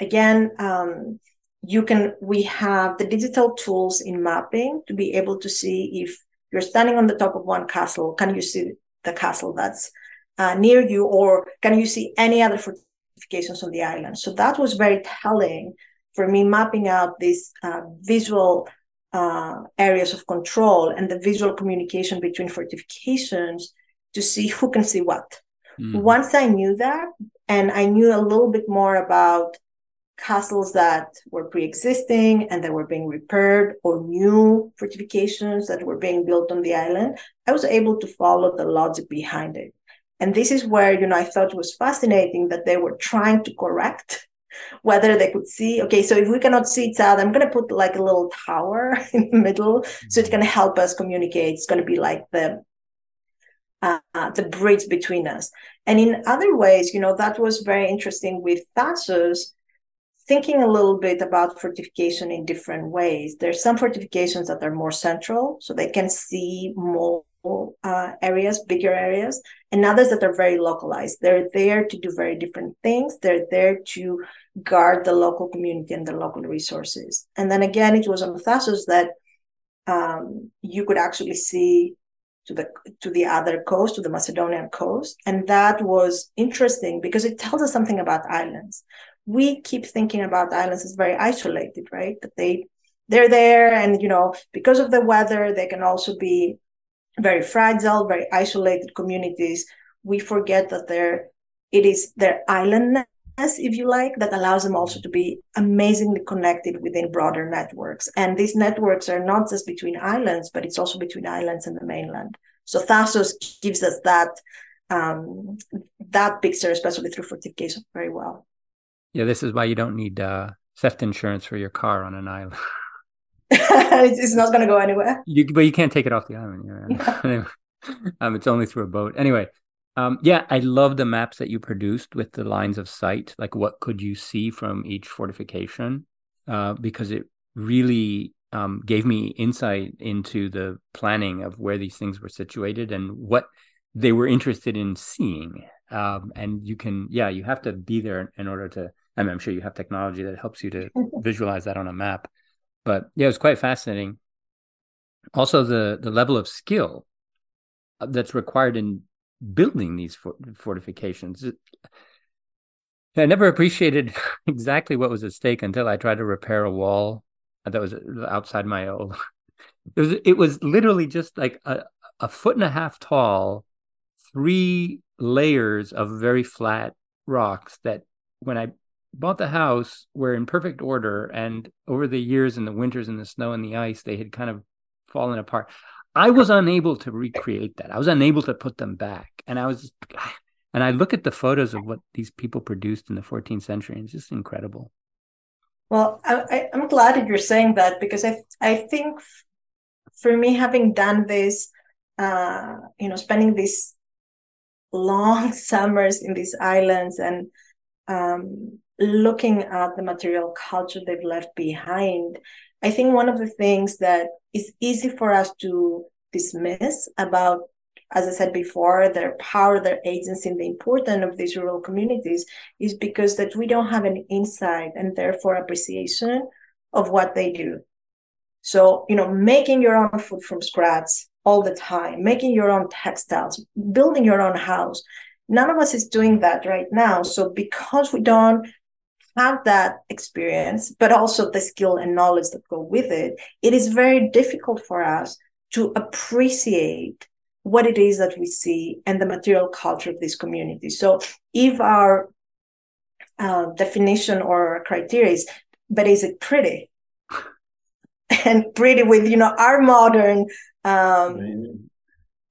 [SPEAKER 2] again, um, you can we have the digital tools in mapping to be able to see if you're standing on the top of one castle, can you see the castle that's uh, near you, or can you see any other fortifications on the island? So that was very telling for me, mapping out these uh, visual uh, areas of control and the visual communication between fortifications to see who can see what. Mm. Once I knew that, and I knew a little bit more about castles that were pre-existing and that were being repaired or new fortifications that were being built on the island i was able to follow the logic behind it and this is where you know i thought it was fascinating that they were trying to correct whether they could see okay so if we cannot see each other i'm going to put like a little tower in the middle so it's mm-hmm. going to help us communicate it's going to be like the uh, the bridge between us and in other ways you know that was very interesting with Thasos thinking a little bit about fortification in different ways there's some fortifications that are more central so they can see more uh, areas, bigger areas, and others that are very localized. They're there to do very different things. They're there to guard the local community and the local resources. And then again, it was on Thasos that um, you could actually see to the to the other coast, to the Macedonian coast, and that was interesting because it tells us something about islands. We keep thinking about islands as very isolated, right? That they they're there, and you know, because of the weather, they can also be very fragile, very isolated communities. We forget that they're it is their islandness, if you like, that allows them also to be amazingly connected within broader networks. And these networks are not just between islands, but it's also between islands and the mainland. So Thasos gives us that um, that picture, especially through fortification, very well.
[SPEAKER 1] Yeah, this is why you don't need uh, theft insurance for your car on an island.
[SPEAKER 2] it's not going to go anywhere.
[SPEAKER 1] You, but you can't take it off the island. Yeah. um, it's only through a boat. Anyway, um, yeah, I love the maps that you produced with the lines of sight. Like, what could you see from each fortification? Uh, because it really um, gave me insight into the planning of where these things were situated and what they were interested in seeing. Um, and you can, yeah, you have to be there in order to. I mean, I'm sure you have technology that helps you to visualize that on a map. But yeah, it was quite fascinating. Also, the the level of skill uh, that's required in building these fortifications. I never appreciated exactly what was at stake until I tried to repair a wall that was outside my old. It was it was literally just like a, a foot and a half tall, three layers of very flat rocks that when I bought the house were in perfect order and over the years and the winters and the snow and the ice they had kind of fallen apart i was unable to recreate that. I was unable to put them back. And i was and i look at the photos of what these people produced in the 14th century and it's just incredible.
[SPEAKER 2] Well I, am glad that you're saying that because i i think for me having done this uh you know spending these long summers in these islands and um looking at the material culture they've left behind, I think one of the things that is easy for us to dismiss about, as I said before, their power, their agency, and the importance of these rural communities is because that we don't have an insight and therefore appreciation of what they do. So, you know, making your own food from scratch all the time, making your own textiles, building your own house. None of us is doing that right now. So because we don't have that experience, but also the skill and knowledge that go with it, it is very difficult for us to appreciate what it is that we see and the material culture of this community. So if our uh, definition or criteria is, but is it pretty? and pretty with, you know, our modern, um,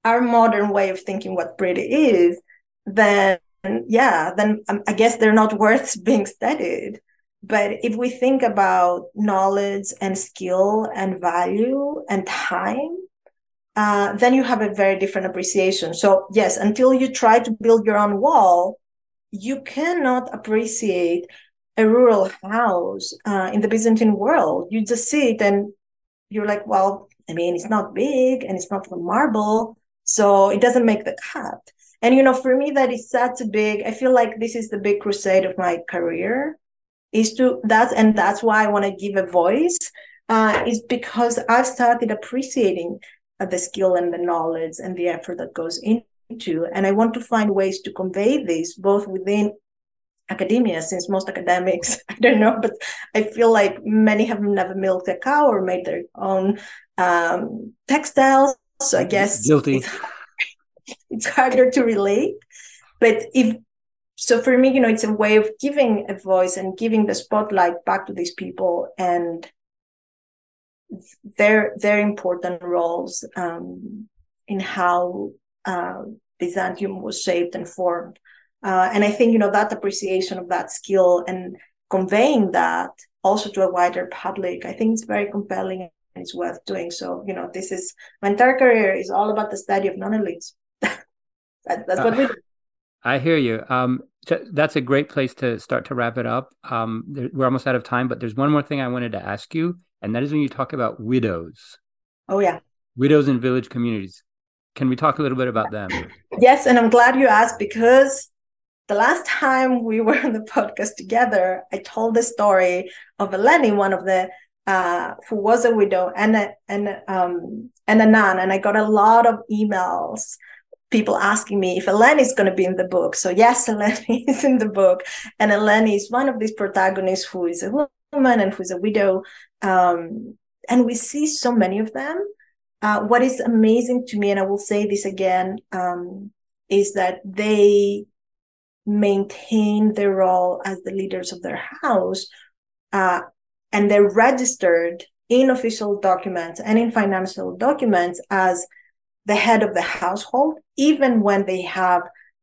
[SPEAKER 2] our modern way of thinking what pretty is, then yeah, then um, I guess they're not worth being studied. But if we think about knowledge and skill and value and time, uh, then you have a very different appreciation. So, yes, until you try to build your own wall, you cannot appreciate a rural house uh, in the Byzantine world. You just see it and you're like, well, I mean, it's not big and it's not from marble, so it doesn't make the cut. And you know, for me, that is such a big. I feel like this is the big crusade of my career, is to that's and that's why I want to give a voice uh, is because I've started appreciating uh, the skill and the knowledge and the effort that goes into, and I want to find ways to convey this both within academia since most academics i don't know but i feel like many have never milked a cow or made their own um, textiles so i guess
[SPEAKER 1] guilty
[SPEAKER 2] it's, harder to relate but if so for me you know it's a way of giving a voice and giving the spotlight back to these people and their their important roles um, in how uh, byzantium was shaped and formed uh, and I think, you know, that appreciation of that skill and conveying that also to a wider public, I think it's very compelling and it's worth doing. So, you know, this is my entire career is all about the study of non-elites. That, that's what uh, we do.
[SPEAKER 1] I hear you. Um, that's a great place to start to wrap it up. Um, there, we're almost out of time, but there's one more thing I wanted to ask you, and that is when you talk about widows.
[SPEAKER 2] Oh yeah,
[SPEAKER 1] widows in village communities. Can we talk a little bit about them?
[SPEAKER 2] Yes, and I'm glad you asked because the last time we were on the podcast together, I told the story of Eleni, one of the uh, who was a widow and a, and um and a nun, and I got a lot of emails, people asking me if Eleni is going to be in the book. So yes, Eleni is in the book, and Eleni is one of these protagonists who is a woman and who's a widow, um, and we see so many of them. Uh, what is amazing to me, and I will say this again, um, is that they maintain their role as the leaders of their house uh, and they're registered in official documents and in financial documents as the head of the household even when they have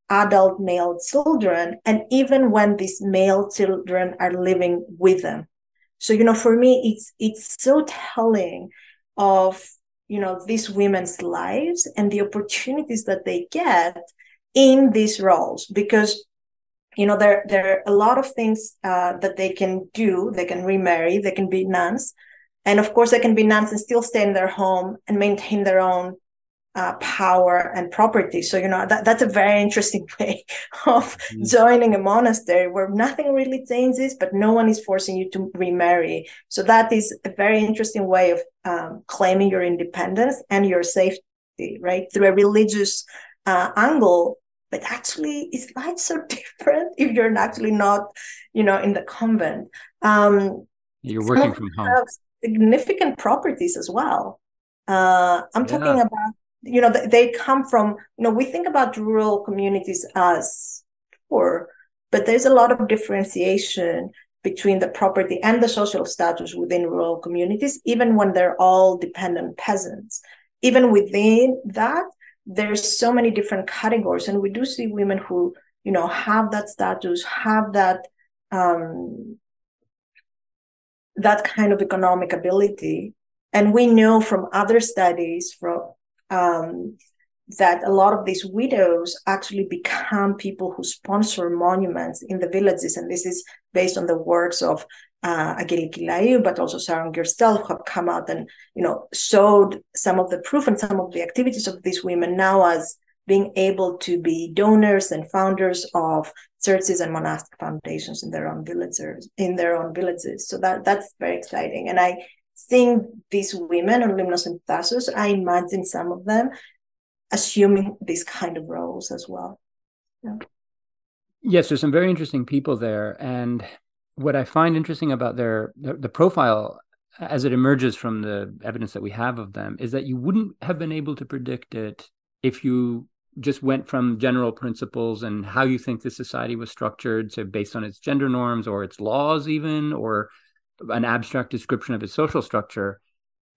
[SPEAKER 2] adult male children and even when these male children are living with them. So you know for me it's it's so telling of you know these women's lives and the opportunities that they get in these roles because you know there there are a lot of things uh, that they can do. They can remarry they can be nuns and of course they can be nuns and still stay in their home and maintain their own uh, power and property. So you know that, that's a very interesting way of mm-hmm. joining a monastery where nothing really changes but no one is forcing you to remarry. So that is a very interesting way of um, claiming your independence and your safety right through a religious uh, angle. But actually is life so different if you're actually not you know in the convent? Um
[SPEAKER 1] you're working from home.
[SPEAKER 2] significant properties as well. Uh i'm yeah. talking about you know they come from you know we think about rural communities as poor but there's a lot of differentiation between the property and the social status within rural communities even when they're all dependent peasants. Even within that there's so many different categories and we do see women who you know have that status have that um that kind of economic ability. And we know from other studies from um, that a lot of these widows actually become people who sponsor monuments in the villages and this is based on the works of uh, Angeliki but also Sharon Gerstel, who have come out and you know showed some of the proof and some of the activities of these women now as being able to be donors and founders of churches and monastic foundations in their own villages in their own villages. So that that's very exciting. And I think these women on Limnos and Thasos, I imagine some of them assuming these kind of roles as well. Yeah.
[SPEAKER 1] Yes, there's some very interesting people there, and what I find interesting about their the, profile as it emerges from the evidence that we have of them is that you wouldn't have been able to predict it if you just went from general principles and how you think the society was structured to based on its gender norms or its laws even or an abstract description of its social structure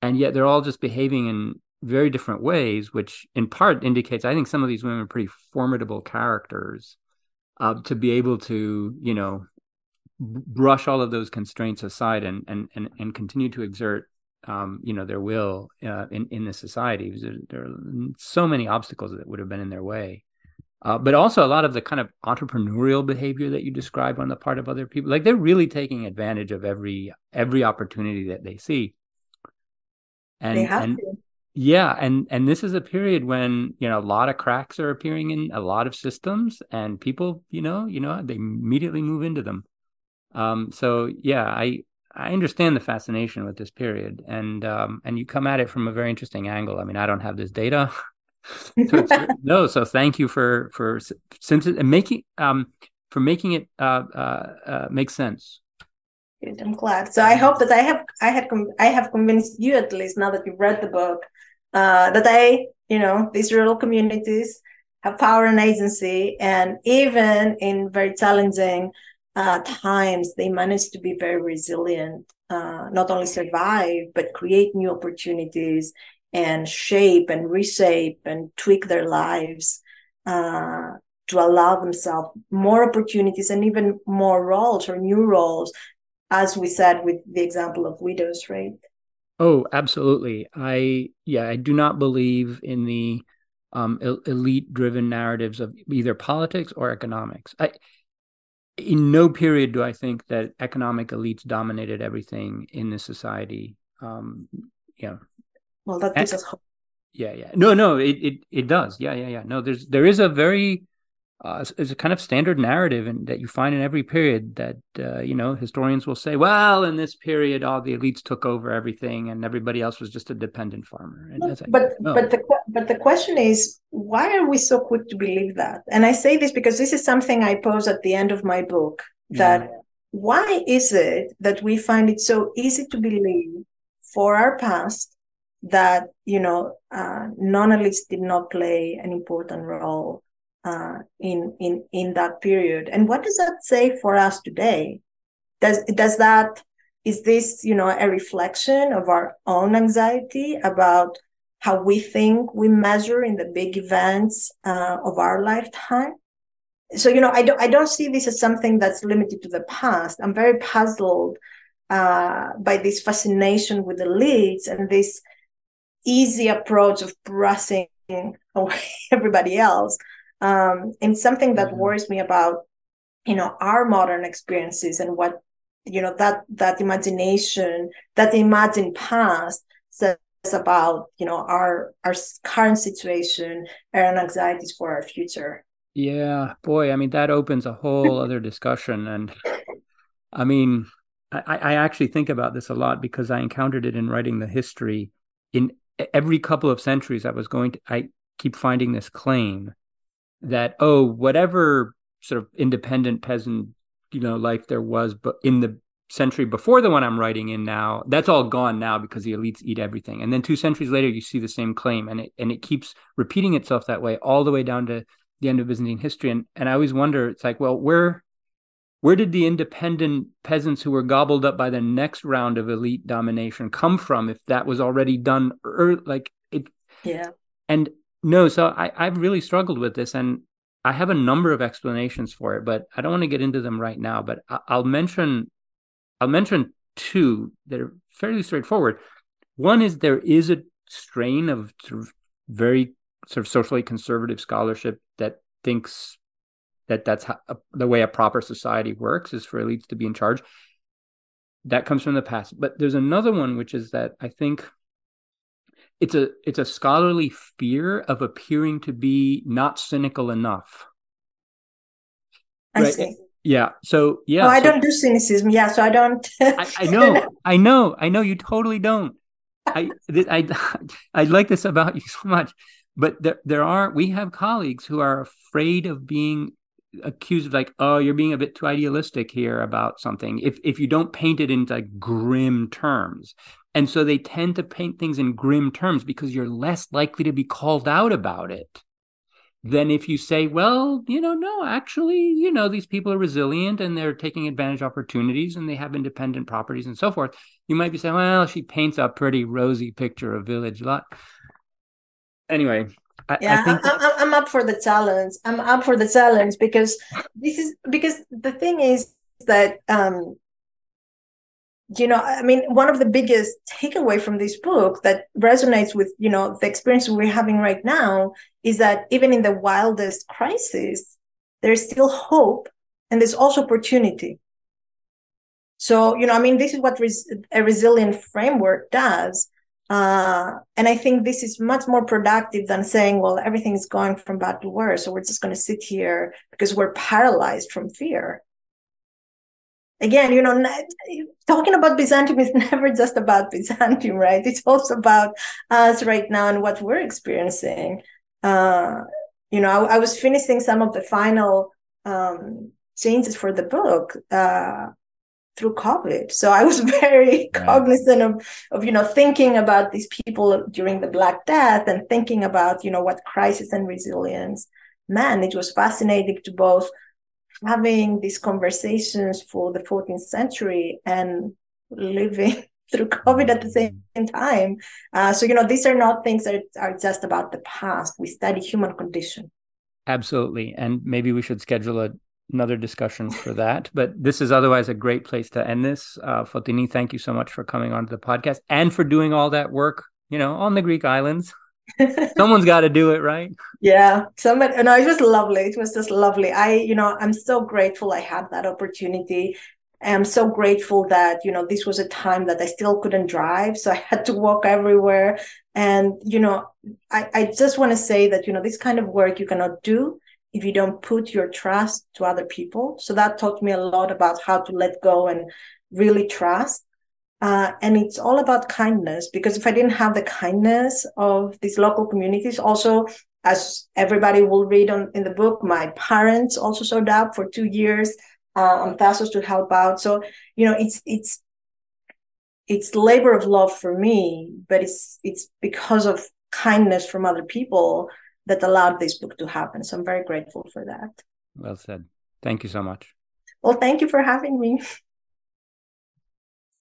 [SPEAKER 1] and yet they're all just behaving in very different ways which in part indicates i think some of these women are pretty formidable characters uh, to be able to you know brush all of those constraints aside and and and, and continue to exert um, you know their will uh, in in the society. There, there, are so many obstacles that would have been in their way, uh, but also a lot of the kind of entrepreneurial behavior that you describe on the part of other people. Like they're really taking advantage of every every opportunity that they see.
[SPEAKER 2] And, they have and, to.
[SPEAKER 1] Yeah, and and this is a period when you know a lot of cracks are appearing in a lot of systems, and people, you know, you know, they immediately move into them. Um, so yeah, I I understand the fascination with this period, and um, and you come at it from a very interesting angle. I mean, I don't have this data, so no. So thank you for for since it, making um for making it uh, uh, uh make sense.
[SPEAKER 2] Good. I'm glad. So I hope that I have I had I have convinced you at least now that you've read the book uh, that I you know these rural communities have power and agency, and even in very challenging uh, times, they manage to be very resilient. Uh, not only survive but create new opportunities and shape and reshape and tweak their lives uh, to allow themselves more opportunities and even more roles or new roles, as we said with the example of widows, right?
[SPEAKER 1] Oh, absolutely. I yeah, I do not believe in the um, elite-driven narratives of either politics or economics. I, in no period do I think that economic elites dominated everything in the society. Um, yeah.
[SPEAKER 2] Well, that gives and, us hope.
[SPEAKER 1] Yeah, yeah. No, no, it, it it does. Yeah, yeah, yeah. No, there's there is a very uh, is a kind of standard narrative and that you find in every period that uh, you know historians will say well in this period all the elites took over everything and everybody else was just a dependent farmer and
[SPEAKER 2] like, but no. but the but the question is why are we so quick to believe that and i say this because this is something i pose at the end of my book that yeah. why is it that we find it so easy to believe for our past that you know uh, non-elites did not play an important role uh, in in in that period. And what does that say for us today? Does does that is this you know a reflection of our own anxiety about how we think we measure in the big events uh, of our lifetime? So you know I don't I don't see this as something that's limited to the past. I'm very puzzled uh, by this fascination with leads and this easy approach of brushing away everybody else. Um, and something that mm-hmm. worries me about you know our modern experiences and what you know that that imagination that imagined past says about you know our our current situation and anxieties for our future.
[SPEAKER 1] Yeah boy i mean that opens a whole other discussion. And i mean I, I actually think about this a lot because i encountered it in writing the history in every couple of centuries i was going to i keep finding this claim that oh whatever sort of independent peasant you know life there was but in the century before the one i'm writing in now that's all gone now because the elites eat everything. And then two centuries later you see the same claim and it and it keeps repeating itself that way all the way down to the end of byzantine history. And and i always wonder it's like well where where did the independent peasants who were gobbled up by the next round of elite domination come from if that was already done er, like it
[SPEAKER 2] yeah
[SPEAKER 1] and no, so I, I've really struggled with this and I have a number of explanations for it, but I don't want to get into them right now. But I'll mention I'll mention two that are fairly straightforward. One is there is a strain of sort of very sort of socially conservative scholarship that thinks that that's how, uh, the way a proper society works is for elites to be in charge. That comes from the past. But there's another one, which is that I think it's a it's a scholarly fear of appearing to be not cynical enough.
[SPEAKER 2] I right? see.
[SPEAKER 1] Yeah. So yeah.
[SPEAKER 2] Oh, I
[SPEAKER 1] so,
[SPEAKER 2] don't do cynicism. Yeah. So I don't.
[SPEAKER 1] I, I, know. I know. I know. You totally don't. I I I like this about you so much, but there there are we have colleagues who are afraid of being accused of like oh you're being a bit too idealistic here about something if if you don't paint it into like grim terms and so they tend to paint things in grim terms because you're less likely to be called out about it than if you say, well, you know, no, actually, you know, these people are resilient and they're taking advantage of opportunities and they have independent properties and so forth. You might be saying, well, she paints a pretty rosy picture of village lot Anyway,
[SPEAKER 2] I, yeah, I I'm, I'm up for the challenge. I'm up for the challenge because this is because the thing is that um, you know i mean one of the biggest takeaway from this book that resonates with you know the experience we're having right now is that even in the wildest crisis there's still hope and there's also opportunity so you know i mean this is what res- a resilient framework does uh, and i think this is much more productive than saying well everything is going from bad to worse so we're just going to sit here because we're paralyzed from fear again, you know, talking about Byzantium is never just about Byzantium, right? It's also about us right now and what we're experiencing. Uh, you know, I, I, was finishing some of the final um, changes for the book uh, through COVID. So I was very right. cognizant of, of, you know, thinking about these people during the Black Death and thinking about, you know, what crisis and resilience meant. It was fascinating to both having these conversations for the 14th century and living through COVID at the same time. Uh, so, you know, these are not things that are just about the past. We study human condition.
[SPEAKER 1] Absolutely. And maybe we should schedule a, another discussion for that. But this is otherwise a great place to end this. Uh, Fotini, thank you so much for coming onto the podcast and for doing all that work, you know, on the Greek islands. Someone's got to do it, right?
[SPEAKER 2] Yeah, somebody. No, it was lovely. It was just lovely. I, you know, I'm so grateful I had that opportunity. I'm so grateful that you know this was a time that I still couldn't drive, so I had to walk everywhere. And you know, I, I just want to say that you know this kind of work you cannot do if you don't put your trust to other people. So that taught me a lot about how to let go and really trust. Uh, and it's all about kindness because if I didn't have the kindness of these local communities, also as everybody will read on in the book, my parents also showed up for two years uh, on Thasos to help out. So you know, it's it's it's labor of love for me, but it's it's because of kindness from other people that allowed this book to happen. So I'm very grateful for that.
[SPEAKER 1] Well said. Thank you so much.
[SPEAKER 2] Well, thank you for having me.